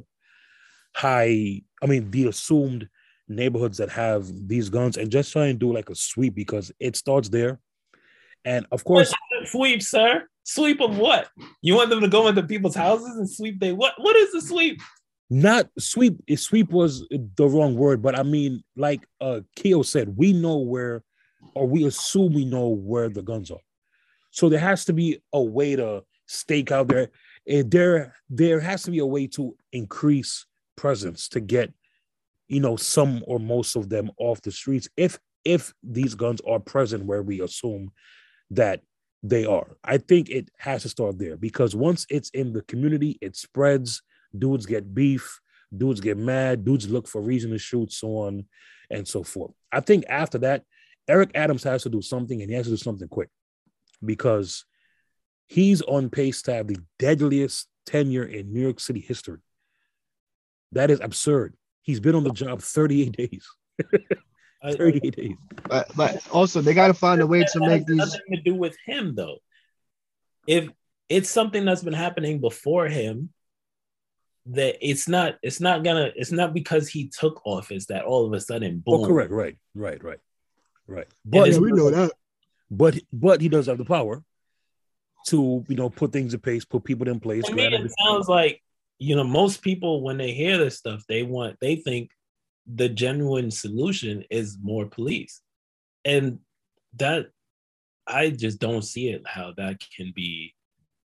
high, I mean, the assumed neighborhoods that have these guns and just try and do like a sweep because it starts there. And of course, sweep, sir. Sweep of what? You want them to go into people's houses and sweep they what? What is the sweep? Not sweep. Sweep was the wrong word, but I mean, like uh Akio said, we know where, or we assume we know where the guns are. So there has to be a way to stake out there. There, there has to be a way to increase presence to get you know, some or most of them off the streets if if these guns are present where we assume that they are. I think it has to start there because once it's in the community, it spreads. Dudes get beef, dudes get mad, dudes look for reason to shoot, so on and so forth. I think after that, Eric Adams has to do something and he has to do something quick because he's on pace to have the deadliest tenure in New York City history. That is absurd. He's been on the job 38 days. 38 days. But, but also, they got to find a way to make these. Nothing to do with him, though. If it's something that's been happening before him, that it's not it's not gonna it's not because he took office that all of a sudden oh, boom. Oh, correct, right, right, right, right. But yeah, we know that. But but he does have the power to you know put things in place, put people in place. To me, it sounds like you know, most people when they hear this stuff, they want they think the genuine solution is more police. And that I just don't see it how that can be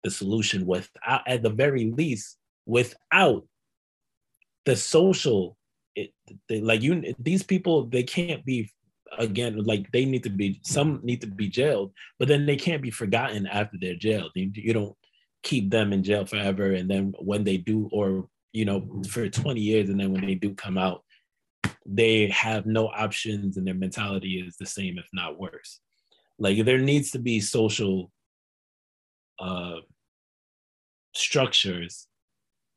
the solution without at the very least without the social it, they, like you these people they can't be again like they need to be some need to be jailed but then they can't be forgotten after they're jailed. You, you don't keep them in jail forever and then when they do or you know for 20 years and then when they do come out they have no options and their mentality is the same if not worse. Like there needs to be social uh structures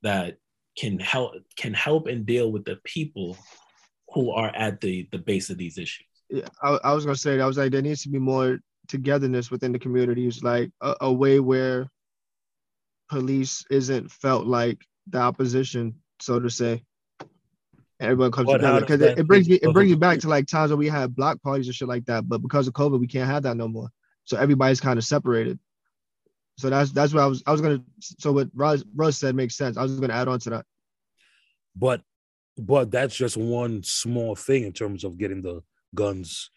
that can help can help and deal with the people who are at the the base of these issues yeah i, I was gonna say that I was like there needs to be more togetherness within the communities like a, a way where police isn't felt like the opposition so to say. Everyone comes but together because it, it, brings me it brings me back to like times when we had block parties and shit like that. But because of COVID, we can't have that no more. So everybody's kind of separated. So that's that's what I was I was gonna. So what Ross, Ross said makes sense. I was gonna add on to that. But but that's just one small thing in terms of getting the guns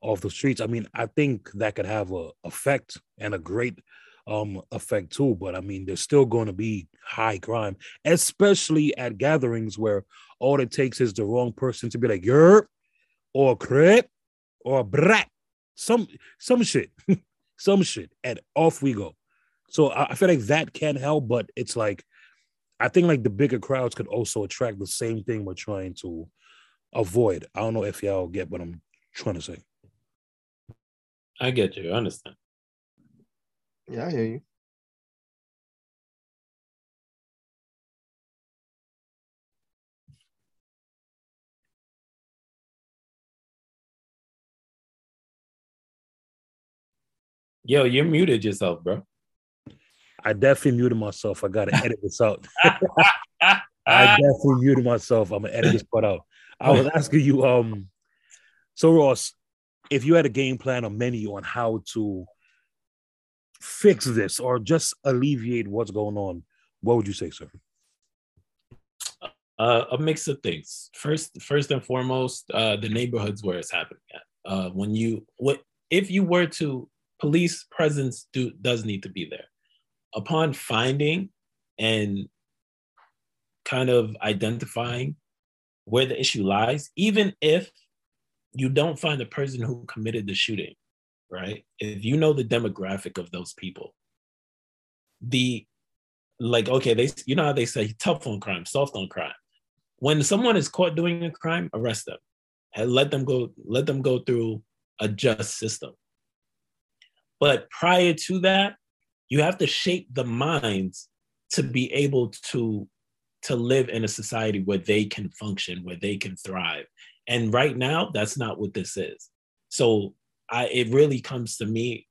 off the streets. I mean, I think that could have a effect and a great um effect too. But I mean, there's still going to be high crime, especially at gatherings where all it takes is the wrong person to be like yerp or crip or brat, some some shit, some shit, and off we go. So I, I feel like that can help, but it's like I think like the bigger crowds could also attract the same thing we're trying to avoid. I don't know if y'all get what I'm trying to say. I get you. I understand. Yeah, I hear you. Yo, you muted yourself, bro. I definitely muted myself. I gotta edit this out. I definitely muted myself. I'm gonna edit this part out. I was asking you, um, so Ross, if you had a game plan or menu on how to fix this or just alleviate what's going on, what would you say, sir? Uh, a mix of things. First, first and foremost, uh, the neighborhoods where it's happening at. Uh, when you what if you were to police presence do does need to be there. Upon finding and kind of identifying where the issue lies, even if you don't find the person who committed the shooting, right? If you know the demographic of those people, the like, okay, they you know how they say tough on crime, soft on crime. When someone is caught doing a crime, arrest them. And let them go, let them go through a just system. But prior to that, you have to shape the minds to be able to to live in a society where they can function, where they can thrive. And right now, that's not what this is. So I it really comes to me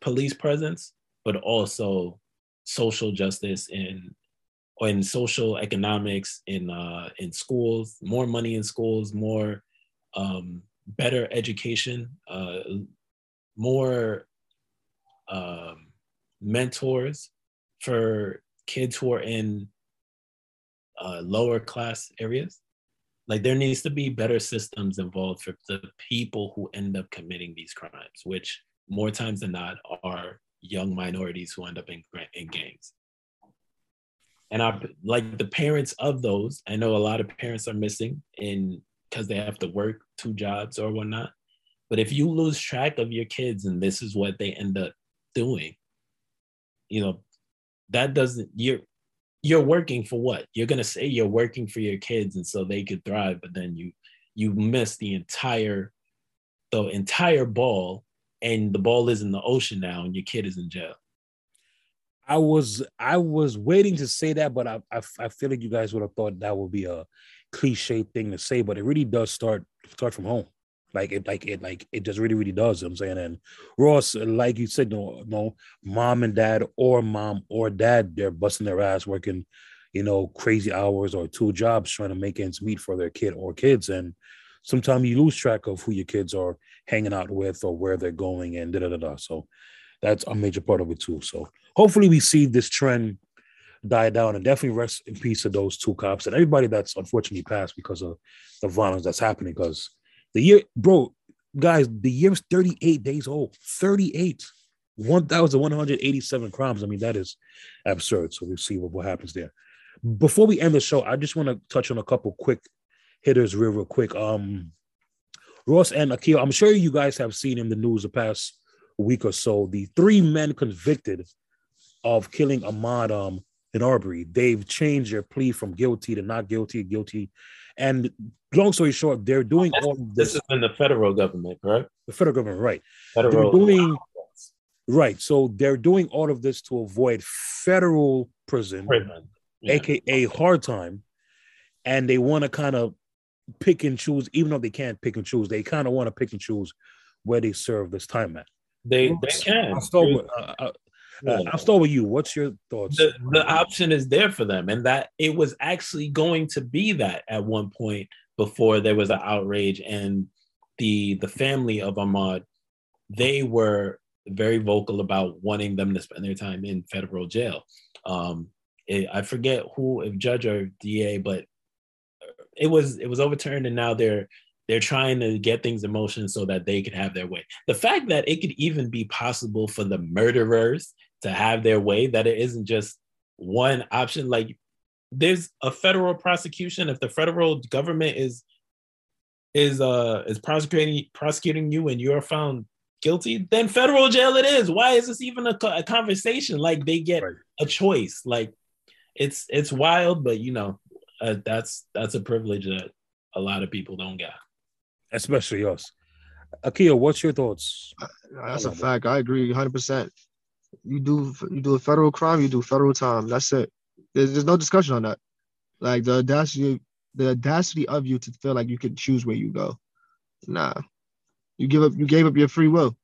police presence, but also social justice or in social economics in uh, in schools, more money in schools, more um, better education, uh, more um, mentors for kids who are in uh, lower class areas like there needs to be better systems involved for the people who end up committing these crimes which more times than not are young minorities who end up in, in gangs and I like the parents of those. I know a lot of parents are missing in because they have to work two jobs or whatnot. But if you lose track of your kids and this is what they end up doing, you know, that doesn't you're you're working for what? You're gonna say you're working for your kids and so they could thrive, but then you you miss the entire the entire ball and the ball is in the ocean now and your kid is in jail. I was I was waiting to say that, but I, I, I feel like you guys would have thought that would be a cliche thing to say, but it really does start start from home. Like it, like it, like it just really, really does. You know I'm saying, and Ross, like you said, no, no, mom and dad, or mom or dad, they're busting their ass working, you know, crazy hours or two jobs trying to make ends meet for their kid or kids, and sometimes you lose track of who your kids are hanging out with or where they're going, and da da da da. So that's a major part of it too. So hopefully, we see this trend die down and definitely rest in peace to those two cops and everybody that's unfortunately passed because of the violence that's happening because the year, bro, guys, the year is 38 days old. 38. 1,187 crimes. I mean, that is absurd. So we'll see what, what happens there. Before we end the show, I just want to touch on a couple quick hitters real, real quick. Um, Ross and Akio, I'm sure you guys have seen in the news the past week or so the three men convicted of killing Ahmaud um, in Arbery. They've changed their plea from guilty to not guilty, guilty and long story short, they're doing all this. This is in the federal government, right? The federal government, right? Federal. They're doing right. So they're doing all of this to avoid federal prison, prison. Yeah. aka hard time, and they want to kind of pick and choose, even though they can't pick and choose. They kind of want to pick and choose where they serve this time at. They they can. I'll start with, uh, uh, Uh, I'll start with you. What's your thoughts? The, the option is there for them, and that it was actually going to be that at one point before there was an outrage, and the the family of Ahmaud, they were very vocal about wanting them to spend their time in federal jail. Um, it, I forget who, if judge or DA, but it was it was overturned, and now they're they're trying to get things in motion so that they can have their way. The fact that it could even be possible for the murderers to have their way, that it isn't just one option. Like there's a federal prosecution. If the federal government is is uh is prosecuting prosecuting you and you're found guilty, then federal jail it is. Why is this even a, a conversation? Like they get right. a choice. Like it's it's wild, but you know uh, that's that's a privilege that a lot of people don't get, especially us. Akio, what's your thoughts? Uh, that's a fact. I agree 100. percent You do you do a federal crime, you do federal time. That's it. There's, there's no discussion on that. Like the audacity, the audacity of you to feel like you can choose where you go. Nah, you give up. You gave up your free will.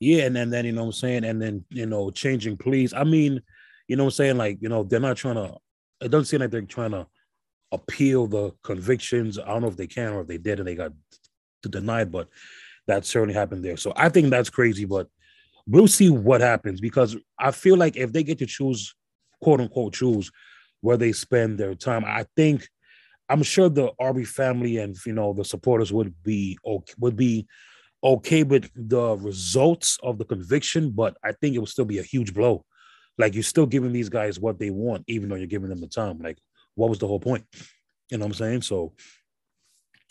Yeah, and then, then you know what I'm saying, and then you know changing pleas. I mean, you know what I'm saying, like you know they're not trying to. It doesn't seem like they're trying to appeal the convictions. I don't know if they can or if they did and they got to denied, but that certainly happened there. So I think that's crazy, but we'll see what happens because I feel like if they get to choose, quote unquote, choose where they spend their time, I think I'm sure the Arbery family and you know the supporters would be okay, would be okay with the results of the conviction, but I think it would still be a huge blow. Like you're still giving these guys what they want, even though you're giving them the time. Like, what was the whole point? You know what I'm saying? So,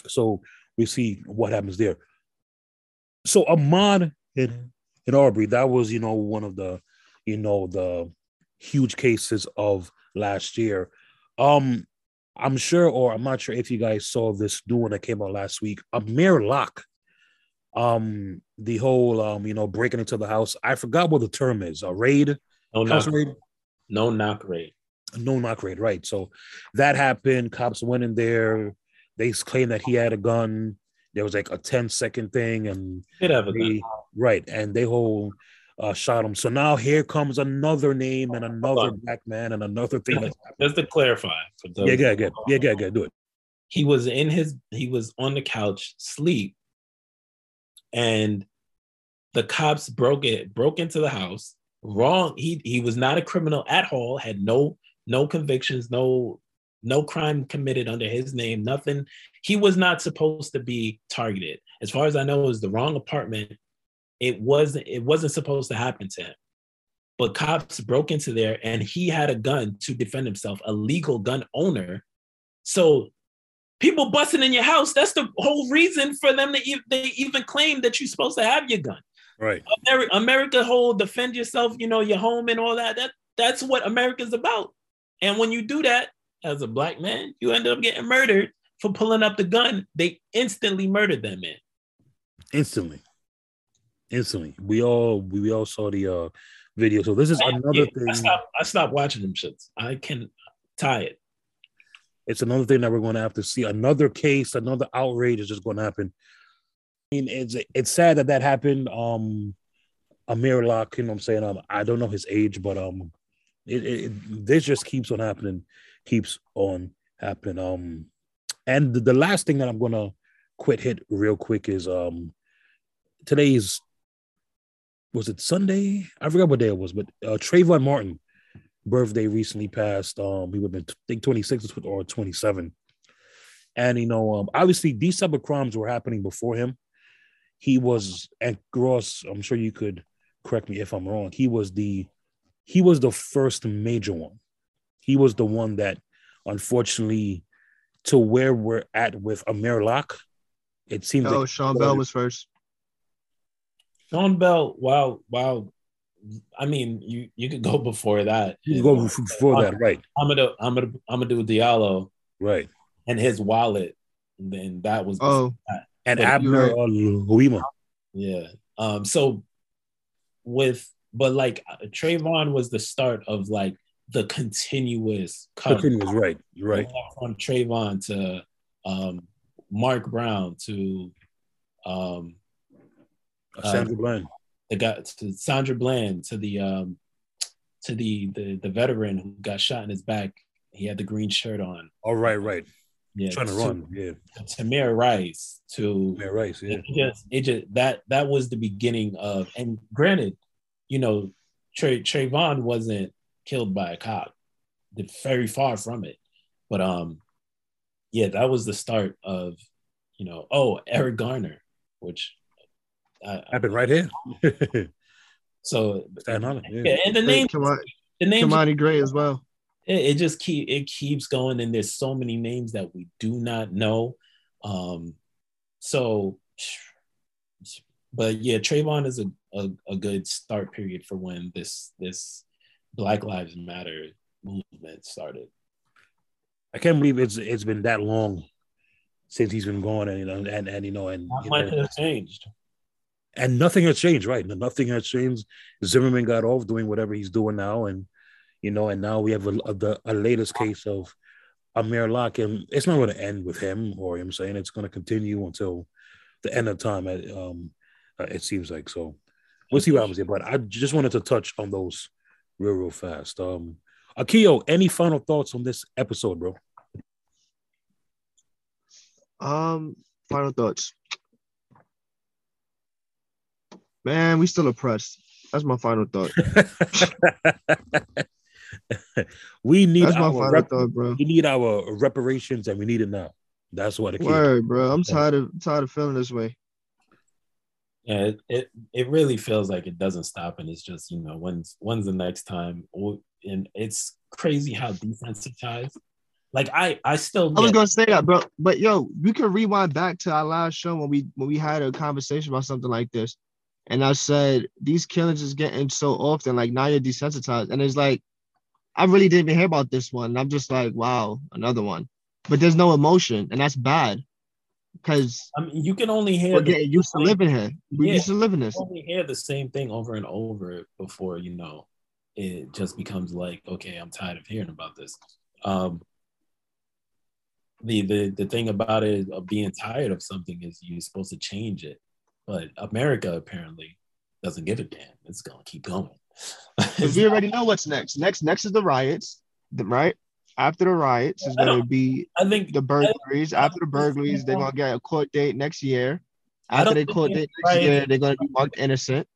so we see what happens there. So Ahmaud in, in Arbery, that was you know one of the you know the huge cases of last year. Um, I'm sure, or I'm not sure if you guys saw this new one that came out last week. Amir Locke, um, the whole um, you know, breaking into the house. I forgot what the term is. A raid, no knock, raid, no knock raid, no knock raid. Right. So that happened. Cops went in there. They claimed that he had a gun. There was like a 10 second thing, and they, right, and they whole uh, shot him. So now here comes another name and another black man and another thing. Just to clarify, yeah, good, good, yeah, good, good, do it. He was in his, he was on the couch, sleep, and the cops broke it, broke into the house. Wrong. He he was not a criminal at all. Had no no convictions, no no crime committed under his name, nothing. He was not supposed to be targeted. As far as I know, it was the wrong apartment it wasn't it wasn't supposed to happen to him. But cops broke into there and he had a gun to defend himself, a legal gun owner. So people busting in your house, that's the whole reason for them to e- they even claim that you're supposed to have your gun. Right. America, America whole defend yourself, you know, your home and all that. That that's what America's about. And when you do that as a black man, you end up getting murdered for pulling up the gun. They instantly murdered that man. Instantly instantly. We all we all saw the uh video. So this is another yeah, thing. I stopped, I stopped watching them shits. I can tie it. It's another thing that we're going to have to see. Another case, another outrage is just going to happen. I mean, it's it's sad that that happened. Um, Amir Locke, you know, what I'm saying, um, I don't know his age, but um, it, it this just keeps on happening, keeps on happening. Um, and the, the last thing that I'm gonna quit hit real quick is um, today's was it Sunday? I forgot what day it was, but uh, Trayvon Martin birthday recently passed. Um, he would have been I think 26 or 27. And you know, um, obviously these type of crimes were happening before him. He was at Gross. I'm sure you could correct me if I'm wrong. He was the he was the first major one. He was the one that, unfortunately, to where we're at with Amir Locke, it seems. Oh, like Sean Bell was first. Sean Bell, wow, wow. I mean, you you could go before that. You go before that, right? I'm gonna I'm gonna I'm gonna do Diallo, right? And his wallet. And then that was oh, that. and Abner Louima. Yeah. Um. So with but like Trayvon was the start of like the continuous continuous right You're right from Trayvon to um Mark Brown to um Sandra Bland. the guy to Sandra Bland to the um to the the the veteran who got shot in his back. He had the green shirt on. All right, right. Yeah, Trying to run. Yeah. Tamir Rice to Yeah, Rice. Yeah. it just it just that that was the beginning of and granted, you know, Trey Trayvon wasn't killed by a cop. The very far from it. But um yeah, that was the start of, you know, oh, Eric Garner, which I, Happened right here. so Staten Island. Yeah. yeah, and the name Kimani, the name Kimani Gray as well. it, it just keep it keeps going and there's so many names that we do not know um so but yeah Trayvon is a, a, a good start period for when this this black lives matter movement started I can't believe it's it's been that long since he's been gone, and you know, and and you know, and not much has changed and nothing has changed, right? Nothing has changed. Zimmerman got off doing whatever he's doing now, and you know, and now we have a, a, the- a latest case of Amir Locke, and it's not going to end with him, or I'm saying it's going to continue until the end of time. It, um, uh, it seems like so. We'll see what happens here, but I just wanted to touch on those real, real fast. Um, Akio, any final thoughts on this episode, bro? Um, final thoughts. Man, we still oppressed. That's my final thought. we need That's my our final rep- thought, bro. we need our reparations, and we need it now. That's what Akio. Word, bro. I'm tired of tired of feeling this way. yeah it, it it really feels like it doesn't stop and it's just you know when's when's the next time and it's crazy how desensitized like I I still I was gonna say that, bro. But yo, we can rewind back to our last show when we when we had a conversation about something like this. And I said, these killings is getting so often, like now you're desensitized. And it's like, I really didn't even hear about this one. And I'm just like, wow, another one. But there's no emotion, and that's bad. Because I mean, you can only hear we're the, getting used to living here. We Yeah. used to living this. you only hear the same thing over and over before you know it just becomes like, okay, I'm tired of hearing about this. Um, the the the thing about it of being tired of something is you're supposed to change it, but America apparently doesn't give a damn. It's gonna keep going. We already know what's next. Next, next is the riots, right? After the riots is going to be I think the burglaries. After the burglaries, they're going to get a court date next year. After they court date next right. year, they're going to be marked innocent.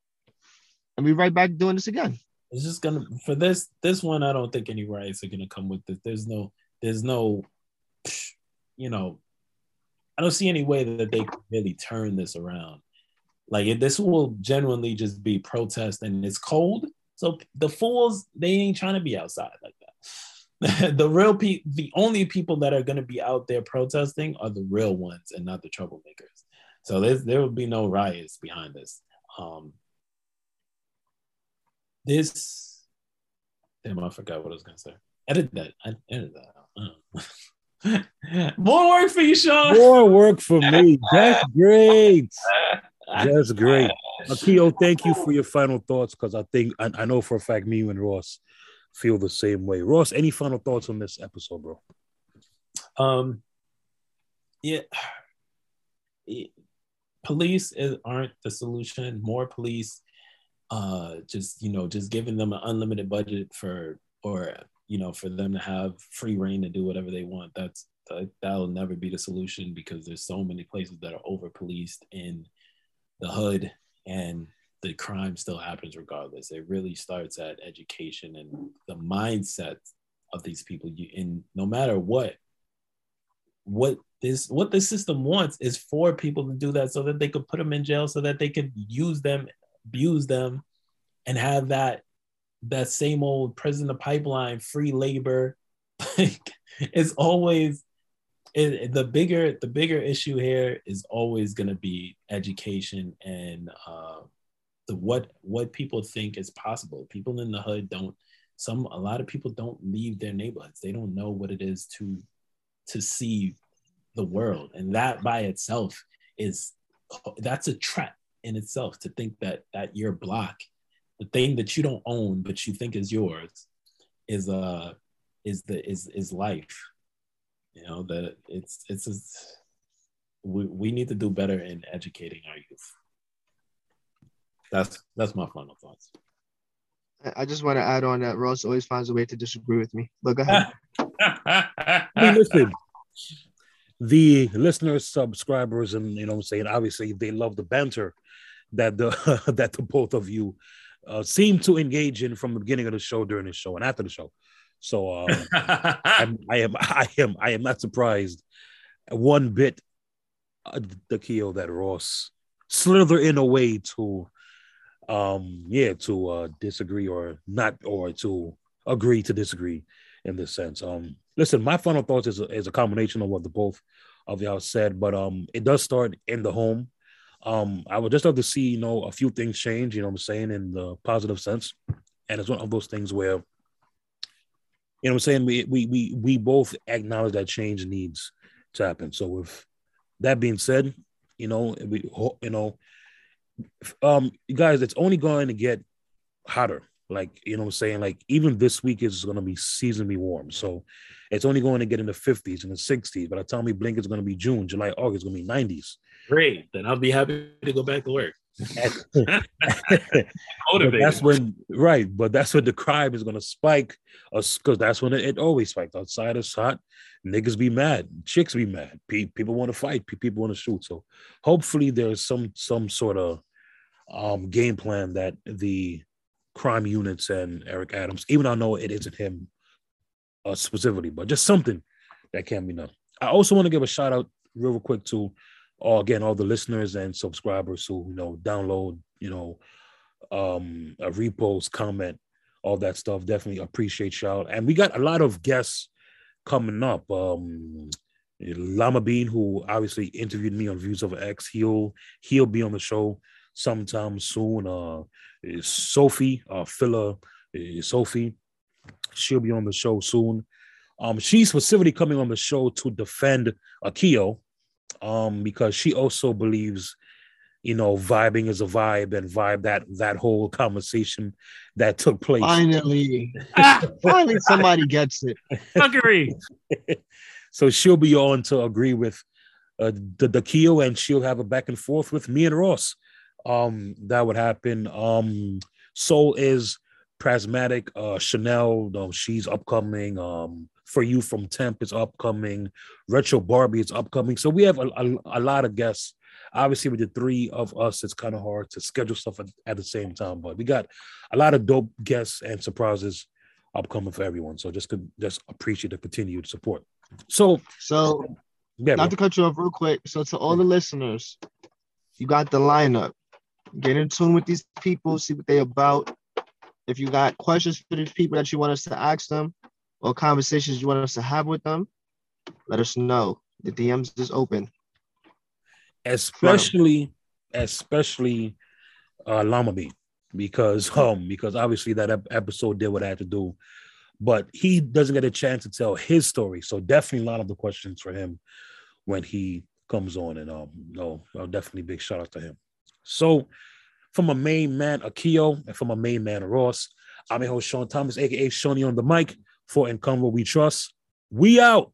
And we right back doing this again. it's just gonna for this this one. I don't think any riots are gonna come with this. There's no there's no you know I don't see any way that they can really turn this around. Like it, this will genuinely just be protest, and it's cold. So the fools they ain't trying to be outside like that. the real people, the only people that are gonna be out there protesting are the real ones, and not the troublemakers. So there will be no riots behind this. Um, this damn i forgot what i was gonna say edit that i edit that more work for you sean More work for me. That's great. That's great. Akio, thank you for your final thoughts because I think I, I know for a fact me and Ross feel the same way. Ross, any final thoughts on this episode, bro? um yeah It- police is, aren't the solution more police uh just you know just giving them an unlimited budget for or you know for them to have free reign to do whatever they want that's that, that'll never be the solution because there's so many places that are over policed in the hood and the crime still happens regardless. It really starts at education and the mindset of these people. You in no matter what what this what the system wants is for people to do that so that they could put them in jail so that they could use them abuse them and have that that same old prison of pipeline free labor. Like it's always it, the bigger the bigger issue here is always going to be education and uh the what what people think is possible. People in the hood don't some a lot of people don't leave their neighborhoods. They don't know what it is to to see the world. And that by itself is that's a trap in itself to think that that your block the thing that you don't own but you think is yours is uh is the is is life you know that it's it's just, we, we need to do better in educating our youth That's that's my final thoughts. I just want to add on that Ross always finds a way to disagree with me. But go ahead. I mean, listen, the listeners, subscribers, and you know what I'm saying, obviously they love the banter that the that the both of you uh, seem to engage in from the beginning of the show, during the show, and after the show. So um, I'm, I am I am I am not surprised. One bit uh, the keel that Ross slither in a way to um yeah to uh disagree or not or to agree to disagree in this sense. Um listen my final thoughts is a, is a combination of what the both of y'all said but um it does start in the home. Um i would just love to see you know a few things change you know what i'm saying in the positive sense. And it's one of those things where you know what i'm saying we we we, we both acknowledge that change needs to happen so with that being said you know we you know um, guys, it's only going to get hotter. Like, you know what I'm saying? Like, even this week is going to be seasonally warm. So it's only going to get in the 50s and the 60s. By the time we blink, it's going to be June, July, August, going to be 90s. Great. Then I'll be happy to go back to work. That's when right, but that's when the crime is gonna spike us because that's when it, it, always spikes. Outside it's hot, niggas be mad, chicks be mad, people want to fight, people want to shoot. So hopefully there's some some sort of um, game plan that the crime units and Eric Adams, even though I know it isn't him uh, specifically, but just something that can be done. I also want to give a shout out real quick to all again all the listeners and subscribers who you know download, you know, um, a repost, comment, all that stuff. Definitely appreciate y'all. And we got a lot of guests coming up. Um, Lama Bean, who obviously interviewed me on Views of X, he'll he'll be on the show sometime soon. Uh, Sophie, uh, Phila, Sophie, she'll be on the show soon. Um, she's specifically coming on the show to defend Akio, um, because she also believes, you know, vibing is a vibe and vibe that that whole conversation that took place. Finally, finally, somebody gets it. Agree. so she'll be on to agree with uh, the the Akio, and she'll have a back and forth with me and Ross um that would happen. Um Soul is Prismatic, uh Chanel, um, she's upcoming. Um for you from Temp is upcoming. Retro Barbie is upcoming. So we have a, a, a lot of guests. Obviously, with the three of us, it's kind of hard to schedule stuff at, at, the same time, but we got a lot of dope guests and surprises upcoming for everyone. So just just appreciate the continued support. So so yeah, not bro. to cut you off real quick. So to all the listeners, you got the lineup. Get in tune with these people, see what they're about. If you got questions for these people that you want us to ask them or conversations you want us to have with them, let us know. The DMs is open. Especially, especially uh Llama Bean, because um, because obviously that episode did what I had to do, but he doesn't get a chance to tell his story. So definitely a lot of the questions for him when he comes on, and um, no, I'll definitely big shout out to him. So, from a main man, Akio, and from a main man, Ross, I'm your host, Sean Thomas, aka Shawnee on the mic for In Convo We Trust. We out.